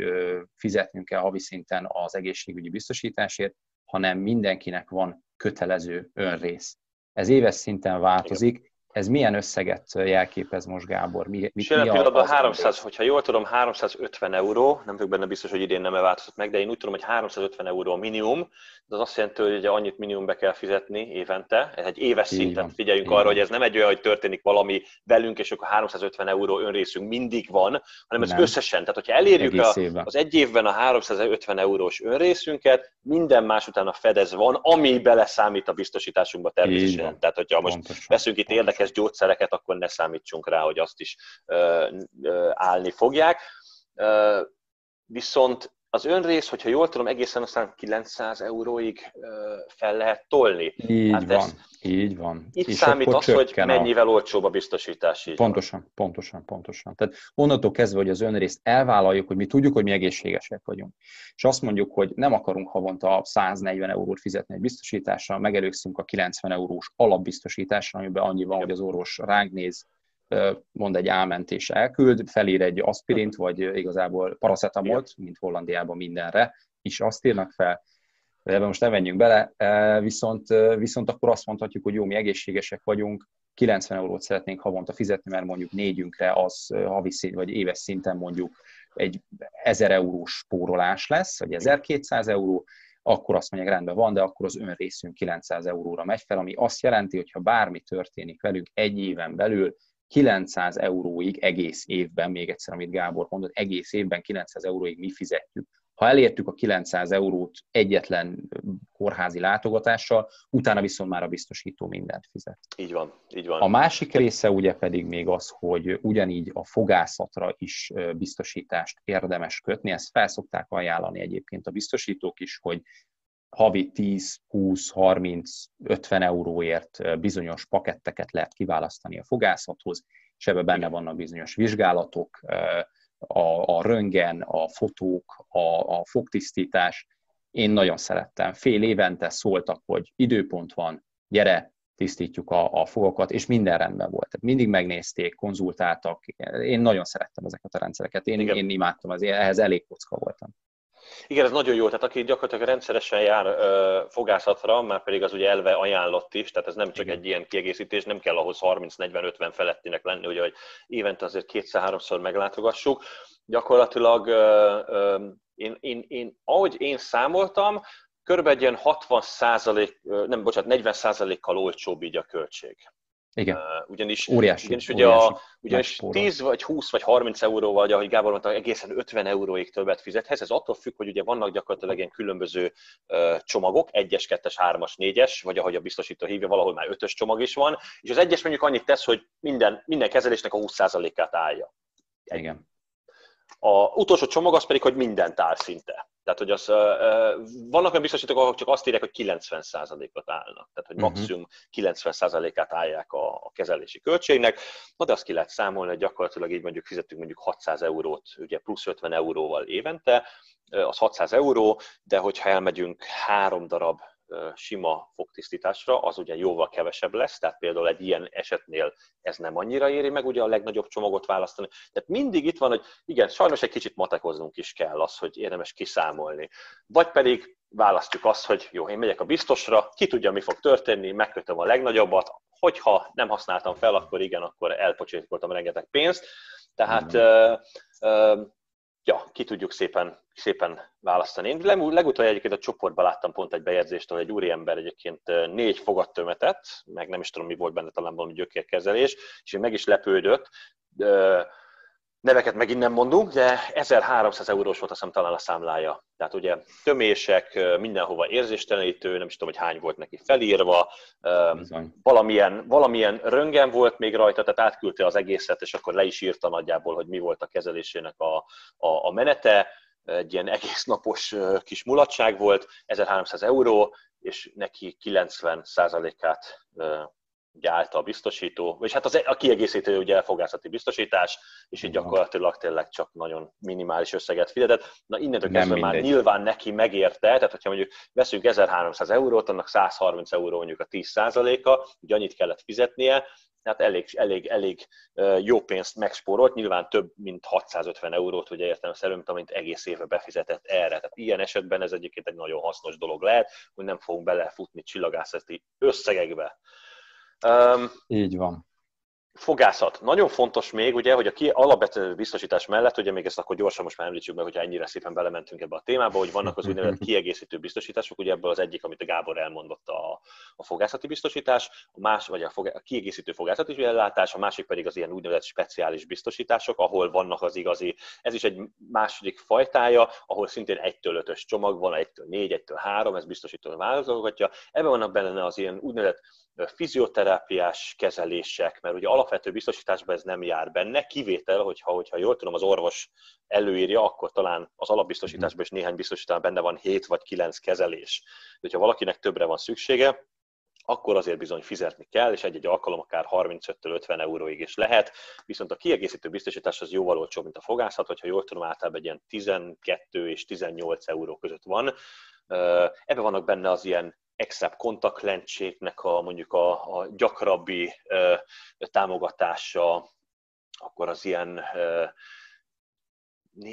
fizetnünk kell havi szinten az egészségügyi biztosításért, hanem mindenkinek van kötelező önrész. Ez éves szinten változik, ez milyen összeget jelképez most, Gábor? Mi, mi, Jelen pillanatban 300, hogyha jól tudom, 350 euró, nem vagyok benne biztos, hogy idén nem változott meg, de én úgy tudom, hogy 350 euró minimum, de az azt jelenti, hogy ugye annyit minimum be kell fizetni évente, ez egy éves Így szinten van. figyeljünk Így arra, hogy ez nem egy olyan, hogy történik valami velünk, és akkor 350 euró önrészünk mindig van, hanem ez nem. összesen. Tehát, hogyha elérjük a, az egy évben a 350 eurós önrészünket, minden más után a fedez van, ami beleszámít a biztosításunkba természetesen. Tehát, hogyha most Pontosan. veszünk itt érdekes érdekes gyógyszereket, akkor ne számítsunk rá, hogy azt is állni fogják. Viszont az önrész, hogyha jól tudom, egészen aztán 900 euróig fel lehet tolni. Így hát van, ez, így van. Itt és számít az, hogy mennyivel a... olcsóbb a biztosítás. Így pontosan, van. pontosan, pontosan. Tehát onnantól kezdve, hogy az önrészt elvállaljuk, hogy mi tudjuk, hogy mi egészségesek vagyunk. És azt mondjuk, hogy nem akarunk havonta 140 eurót fizetni egy biztosításra, megelőkszünk a 90 eurós alapbiztosításra, amiben annyi van, hogy az orvos ránk néz, mond egy álment és elküld, felír egy aspirint, vagy igazából paracetamolt, mint Hollandiában mindenre, is azt írnak fel, ebben most nem menjünk bele, viszont, viszont akkor azt mondhatjuk, hogy jó, mi egészségesek vagyunk, 90 eurót szeretnénk havonta fizetni, mert mondjuk négyünkre az havi szint, vagy éves szinten mondjuk egy 1000 eurós spórolás lesz, vagy 1200 euró, akkor azt mondják, rendben van, de akkor az önrészünk 900 euróra megy fel, ami azt jelenti, hogy ha bármi történik velünk egy éven belül, 900 euróig egész évben, még egyszer, amit Gábor mondott, egész évben 900 euróig mi fizetjük. Ha elértük a 900 eurót egyetlen kórházi látogatással, utána viszont már a biztosító mindent fizet. Így van, így van. A másik része ugye pedig még az, hogy ugyanígy a fogászatra is biztosítást érdemes kötni. Ezt felszokták ajánlani egyébként a biztosítók is, hogy havi 10, 20, 30, 50 euróért bizonyos paketteket lehet kiválasztani a fogászathoz, és ebben benne vannak bizonyos vizsgálatok, a, a röngen, a fotók, a, a fogtisztítás. Én nagyon szerettem. Fél évente szóltak, hogy időpont van, gyere, tisztítjuk a, a fogokat, és minden rendben volt. Tehát mindig megnézték, konzultáltak. Én nagyon szerettem ezeket a rendszereket. Én, én imádtam, az, ehhez elég kocka voltam. Igen, ez nagyon jó, tehát aki gyakorlatilag rendszeresen jár ö, fogászatra, már pedig az ugye elve ajánlott is, tehát ez nem csak Igen. egy ilyen kiegészítés, nem kell ahhoz 30-40-50 felettinek lenni, ugye, hogy évente azért kétszer-háromszor meglátogassuk. Gyakorlatilag ö, ö, én, én, én, ahogy én számoltam, körülbelül egy ilyen 60 százalék, nem, bocsánat, 40 százalékkal olcsóbb így a költség. Igen. Uh, ugyanis, óriási, ugyanis, ugye a, ugyanis 10 vagy 20 vagy 30 euróval, vagy ahogy Gábor mondta, egészen 50 euróig többet fizethez. Ez attól függ, hogy ugye vannak gyakorlatilag ilyen különböző uh, csomagok, 1-es, 2-es, 3-as, 4-es, vagy ahogy a biztosító hívja, valahol már 5-ös csomag is van, és az egyes mondjuk annyit tesz, hogy minden, minden kezelésnek a 20%-át állja. Igen. A utolsó csomag az pedig, hogy mindent áll szinte. Tehát, hogy az, vannak olyan biztosítók, ahol csak azt írják, hogy 90%-ot állnak. Tehát, hogy mhm. maximum 90%-át állják a, a kezelési költségnek. Na, de azt ki lehet számolni, hogy gyakorlatilag így mondjuk fizetünk mondjuk 600 eurót, ugye plusz 50 euróval évente, az 600 euró, de hogyha elmegyünk három darab sima fogtisztításra, az ugye jóval kevesebb lesz, tehát például egy ilyen esetnél ez nem annyira éri meg ugye a legnagyobb csomagot választani. Tehát mindig itt van, hogy igen, sajnos egy kicsit matekoznunk is kell az, hogy érdemes kiszámolni. Vagy pedig választjuk azt, hogy jó, én megyek a biztosra, ki tudja, mi fog történni, megkötöm a legnagyobbat, hogyha nem használtam fel, akkor igen, akkor elpocsékoltam rengeteg pénzt. Tehát mm ja, ki tudjuk szépen, szépen választani. Én legutóbb egyébként a csoportban láttam pont egy bejegyzést, ahol egy úriember egyébként négy fogattömetet, meg nem is tudom, mi volt benne, talán valami gyökérkezelés, és én meg is lepődött, neveket megint nem mondunk, de 1300 eurós volt azt talán a számlája. Tehát ugye tömések, mindenhova érzéstelenítő, nem is tudom, hogy hány volt neki felírva, valamilyen, valamilyen röngen volt még rajta, tehát átküldte az egészet, és akkor le is írta nagyjából, hogy mi volt a kezelésének a, a, a menete. Egy ilyen egész napos kis mulatság volt, 1300 euró, és neki 90%-át ugye a biztosító, és hát az, a kiegészítő ugye elfogászati biztosítás, és így gyakorlatilag tényleg csak nagyon minimális összeget fizetett. Na innentől kezdve már nyilván neki megérte, tehát hogyha mondjuk veszünk 1300 eurót, annak 130 euró mondjuk a 10%-a, ugye annyit kellett fizetnie, tehát elég, elég, elég jó pénzt megspórolt, nyilván több mint 650 eurót, ugye értem szerint, amit egész évben befizetett erre. Tehát ilyen esetben ez egyébként egy nagyon hasznos dolog lehet, hogy nem fogunk belefutni csillagászati összegekbe. Um, Így van. Fogászat. Nagyon fontos még, ugye, hogy a ki alapvető biztosítás mellett, ugye még ezt akkor gyorsan most már említsük meg, hogyha ennyire szépen belementünk ebbe a témába, hogy vannak az úgynevezett kiegészítő biztosítások, ugye ebből az egyik, amit a Gábor elmondott, a, a fogászati biztosítás, a más, vagy a, fog, a kiegészítő fogászati ellátás, a másik pedig az ilyen úgynevezett speciális biztosítások, ahol vannak az igazi, ez is egy második fajtája, ahol szintén 1-től 5-ös csomag van, 1-től 4, 1-től 3, ez biztosító válaszolgatja. Ebben vannak benne az ilyen úgynevezett fizioterápiás kezelések, mert ugye alapvető biztosításban ez nem jár benne, kivétel, hogyha, hogyha jól tudom, az orvos előírja, akkor talán az alapbiztosításban is néhány biztosításban benne van 7 vagy 9 kezelés. De hogyha valakinek többre van szüksége, akkor azért bizony fizetni kell, és egy-egy alkalom akár 35-től 50 euróig is lehet, viszont a kiegészítő biztosítás az jóval olcsóbb, mint a fogászat, hogyha jól tudom, általában egy ilyen 12 és 18 euró között van. Ebben vannak benne az ilyen except kontaktlencséknek a mondjuk a, a gyakrabbi támogatása, akkor az ilyen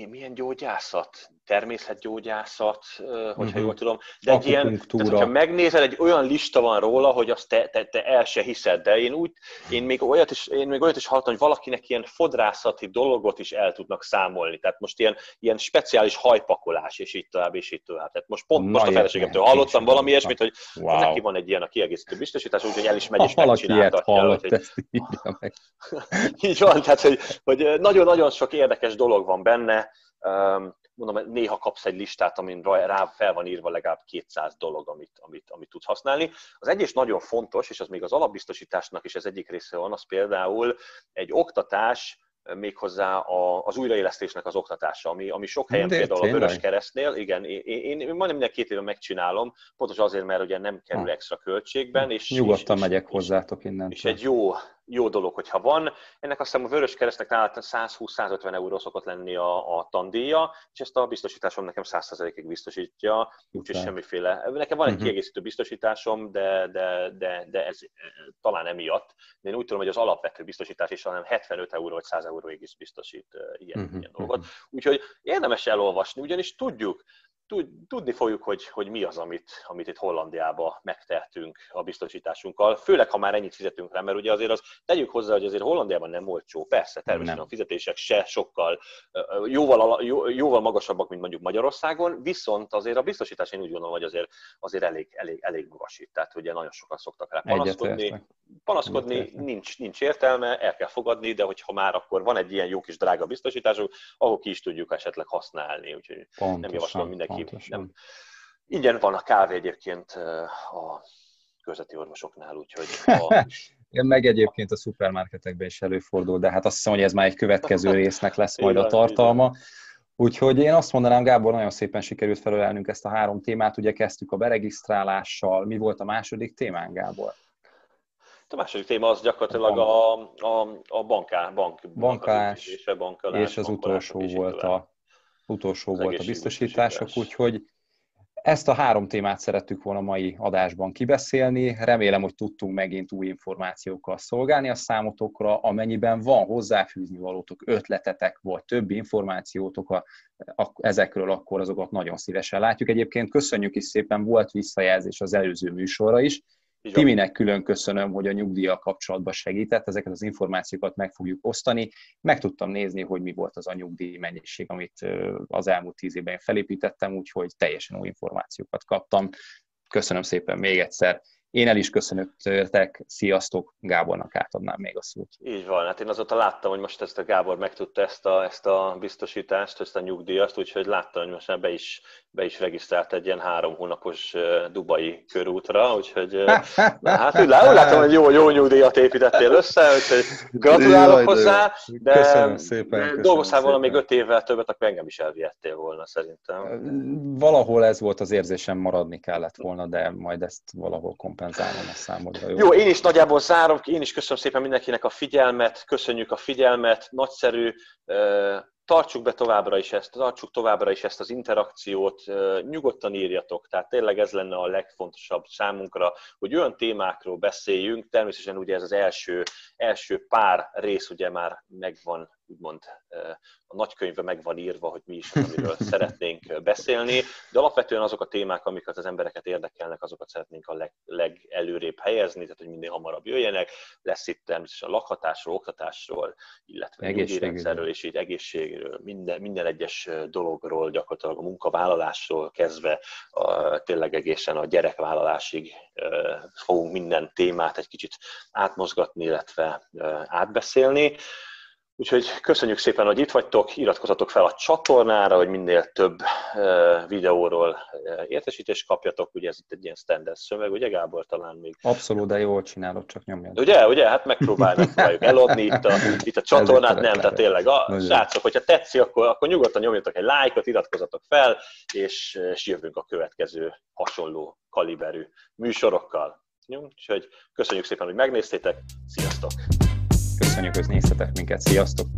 milyen gyógyászat, természetgyógyászat, hogyha uh-huh. jól tudom, de egy ilyen, tehát, hogyha megnézel, egy olyan lista van róla, hogy azt te, te, te el se hiszed, de én úgy, én még olyat is, én még olyat is hallottam, hogy valakinek ilyen fodrászati dolgot is el tudnak számolni, tehát most ilyen, ilyen speciális hajpakolás, és így tovább, és így tovább. Tehát most pont Na, most a feleségemtől hallottam valami ilyesmit, hogy wow. neki van egy ilyen a kiegészítő biztosítás, úgyhogy el is megy, és megcsináltatja. Hogy, ezt írja meg. így van, tehát hogy, hogy nagyon-nagyon sok érdekes dolog van benne, mondom, néha kapsz egy listát, amin rá fel van írva legalább 200 dolog, amit, amit, amit tudsz használni. Az egyes nagyon fontos, és az még az alapbiztosításnak is az egyik része van, az például egy oktatás, méghozzá az újraélesztésnek az oktatása, ami, ami sok helyen De például tényleg? a Vörös Keresztnél, igen, én, én, én majdnem minden két éve megcsinálom, pontosan azért, mert ugye nem kerül extra költségben. És, Nyugodtan és, megyek és, hozzátok innen. És egy jó, jó dolog, hogyha van. Ennek azt hiszem a Vörös Keresztnek nálad 120-150 euró szokott lenni a, a tandíja, és ezt a biztosításom nekem 100%-ig biztosítja, úgyhogy semmiféle. Nekem van egy uh-huh. kiegészítő biztosításom, de, de, de, de ez talán emiatt. De én úgy tudom, hogy az alapvető biztosítás is hanem 75 euró vagy 100 euróig is biztosít ilyen, uh-huh. ilyen dolgot. Úgyhogy érdemes elolvasni, ugyanis tudjuk, tudni fogjuk, hogy, hogy mi az, amit, amit itt Hollandiába megtehetünk a biztosításunkkal, főleg ha már ennyit fizetünk rá, mert ugye azért az tegyük hozzá, hogy azért Hollandiában nem olcsó, persze, természetesen a fizetések se sokkal, jóval, jó, jóval magasabbak, mint mondjuk Magyarországon, viszont azért a biztosítás én úgy gondolom, hogy azért, azért elég, elég, elég magas itt, tehát ugye nagyon sokan szoktak rá panaszkodni. Panaszkodni nincs, nincs értelme, el kell fogadni, de hogyha már akkor van egy ilyen jó kis drága biztosításunk, ahol ki is tudjuk esetleg használni, úgyhogy pontosan, nem javaslom mindenki nem. Ingyen van a kávé egyébként a közveti orvosoknál, úgyhogy... A... Igen, meg egyébként a szupermarketekben is előfordul, de hát azt hiszem, hogy ez már egy következő résznek lesz majd a tartalma. Úgyhogy én azt mondanám, Gábor, nagyon szépen sikerült felölelnünk ezt a három témát. Ugye kezdtük a beregisztrálással. Mi volt a második témán, Gábor? A második téma az gyakorlatilag a, a, a banká, bank, bankálás, és, és az utolsó volt a utolsó volt a biztosítások, úgyhogy ezt a három témát szerettük volna mai adásban kibeszélni. Remélem, hogy tudtunk megint új információkkal szolgálni a számotokra. Amennyiben van hozzáfűzni valótok, ötletetek, vagy több információtok a, a, ezekről, akkor azokat nagyon szívesen látjuk. Egyébként köszönjük is szépen, volt visszajelzés az előző műsorra is. Timinek külön köszönöm, hogy a nyugdíjjal kapcsolatban segített, ezeket az információkat meg fogjuk osztani. Meg tudtam nézni, hogy mi volt az a nyugdíj mennyiség, amit az elmúlt tíz évben felépítettem, úgyhogy teljesen új információkat kaptam. Köszönöm szépen még egyszer. Én el is köszönöttek, sziasztok, Gábornak átadnám még a szót. Így van, hát én azóta láttam, hogy most ezt a Gábor megtudta ezt a, ezt a biztosítást, ezt a nyugdíjat, úgyhogy láttam, hogy most már be is, be is regisztrált egy ilyen három hónapos Dubai körútra, úgyhogy na, hát úgy látom, hogy jó, jó nyugdíjat építettél össze, úgyhogy gratulálok Jaj, hozzá, de, köszönöm szépen, de dolgoztál volna még öt évvel többet, akkor engem is elvihettél volna szerintem. Valahol ez volt az érzésem, maradni kellett volna, de majd ezt valahol kompenzálni kompenzálnom a számodra. Jó? jó, én is nagyjából zárom, én is köszönöm szépen mindenkinek a figyelmet, köszönjük a figyelmet, nagyszerű, tartsuk be továbbra is ezt, tartsuk továbbra is ezt az interakciót, nyugodtan írjatok, tehát tényleg ez lenne a legfontosabb számunkra, hogy olyan témákról beszéljünk, természetesen ugye ez az első, első pár rész ugye már megvan úgymond a nagykönyvbe meg van írva, hogy mi is az, amiről szeretnénk beszélni, de alapvetően azok a témák, amiket az embereket érdekelnek, azokat szeretnénk a leg, legelőrébb helyezni, tehát hogy minél hamarabb jöjjenek. Lesz itt természetesen a lakhatásról, oktatásról, illetve nyugdíjrendszerről és így egészségről, minden, minden egyes dologról, gyakorlatilag a munkavállalásról kezdve a, tényleg egészen a gyerekvállalásig fogunk minden témát egy kicsit átmozgatni, illetve átbeszélni. Úgyhogy köszönjük szépen, hogy itt vagytok, iratkozzatok fel a csatornára, hogy minél több videóról értesítést kapjatok. Ugye ez itt egy ilyen standard szöveg, ugye Gábor talán még? Abszolút, de jól csinálod, csak nyomjad. Ugye, ugye, hát megpróbáljuk eladni itt a, itt a csatornát, nem, tehát tényleg, a, srácok, hogyha tetszik, akkor, akkor nyugodtan nyomjatok egy lájkot, iratkozzatok fel, és, és jövünk a következő hasonló kaliberű műsorokkal. Úgyhogy köszönjük szépen, hogy megnéztétek, sziasztok! Köszönjük, hogy néztetek minket, sziasztok!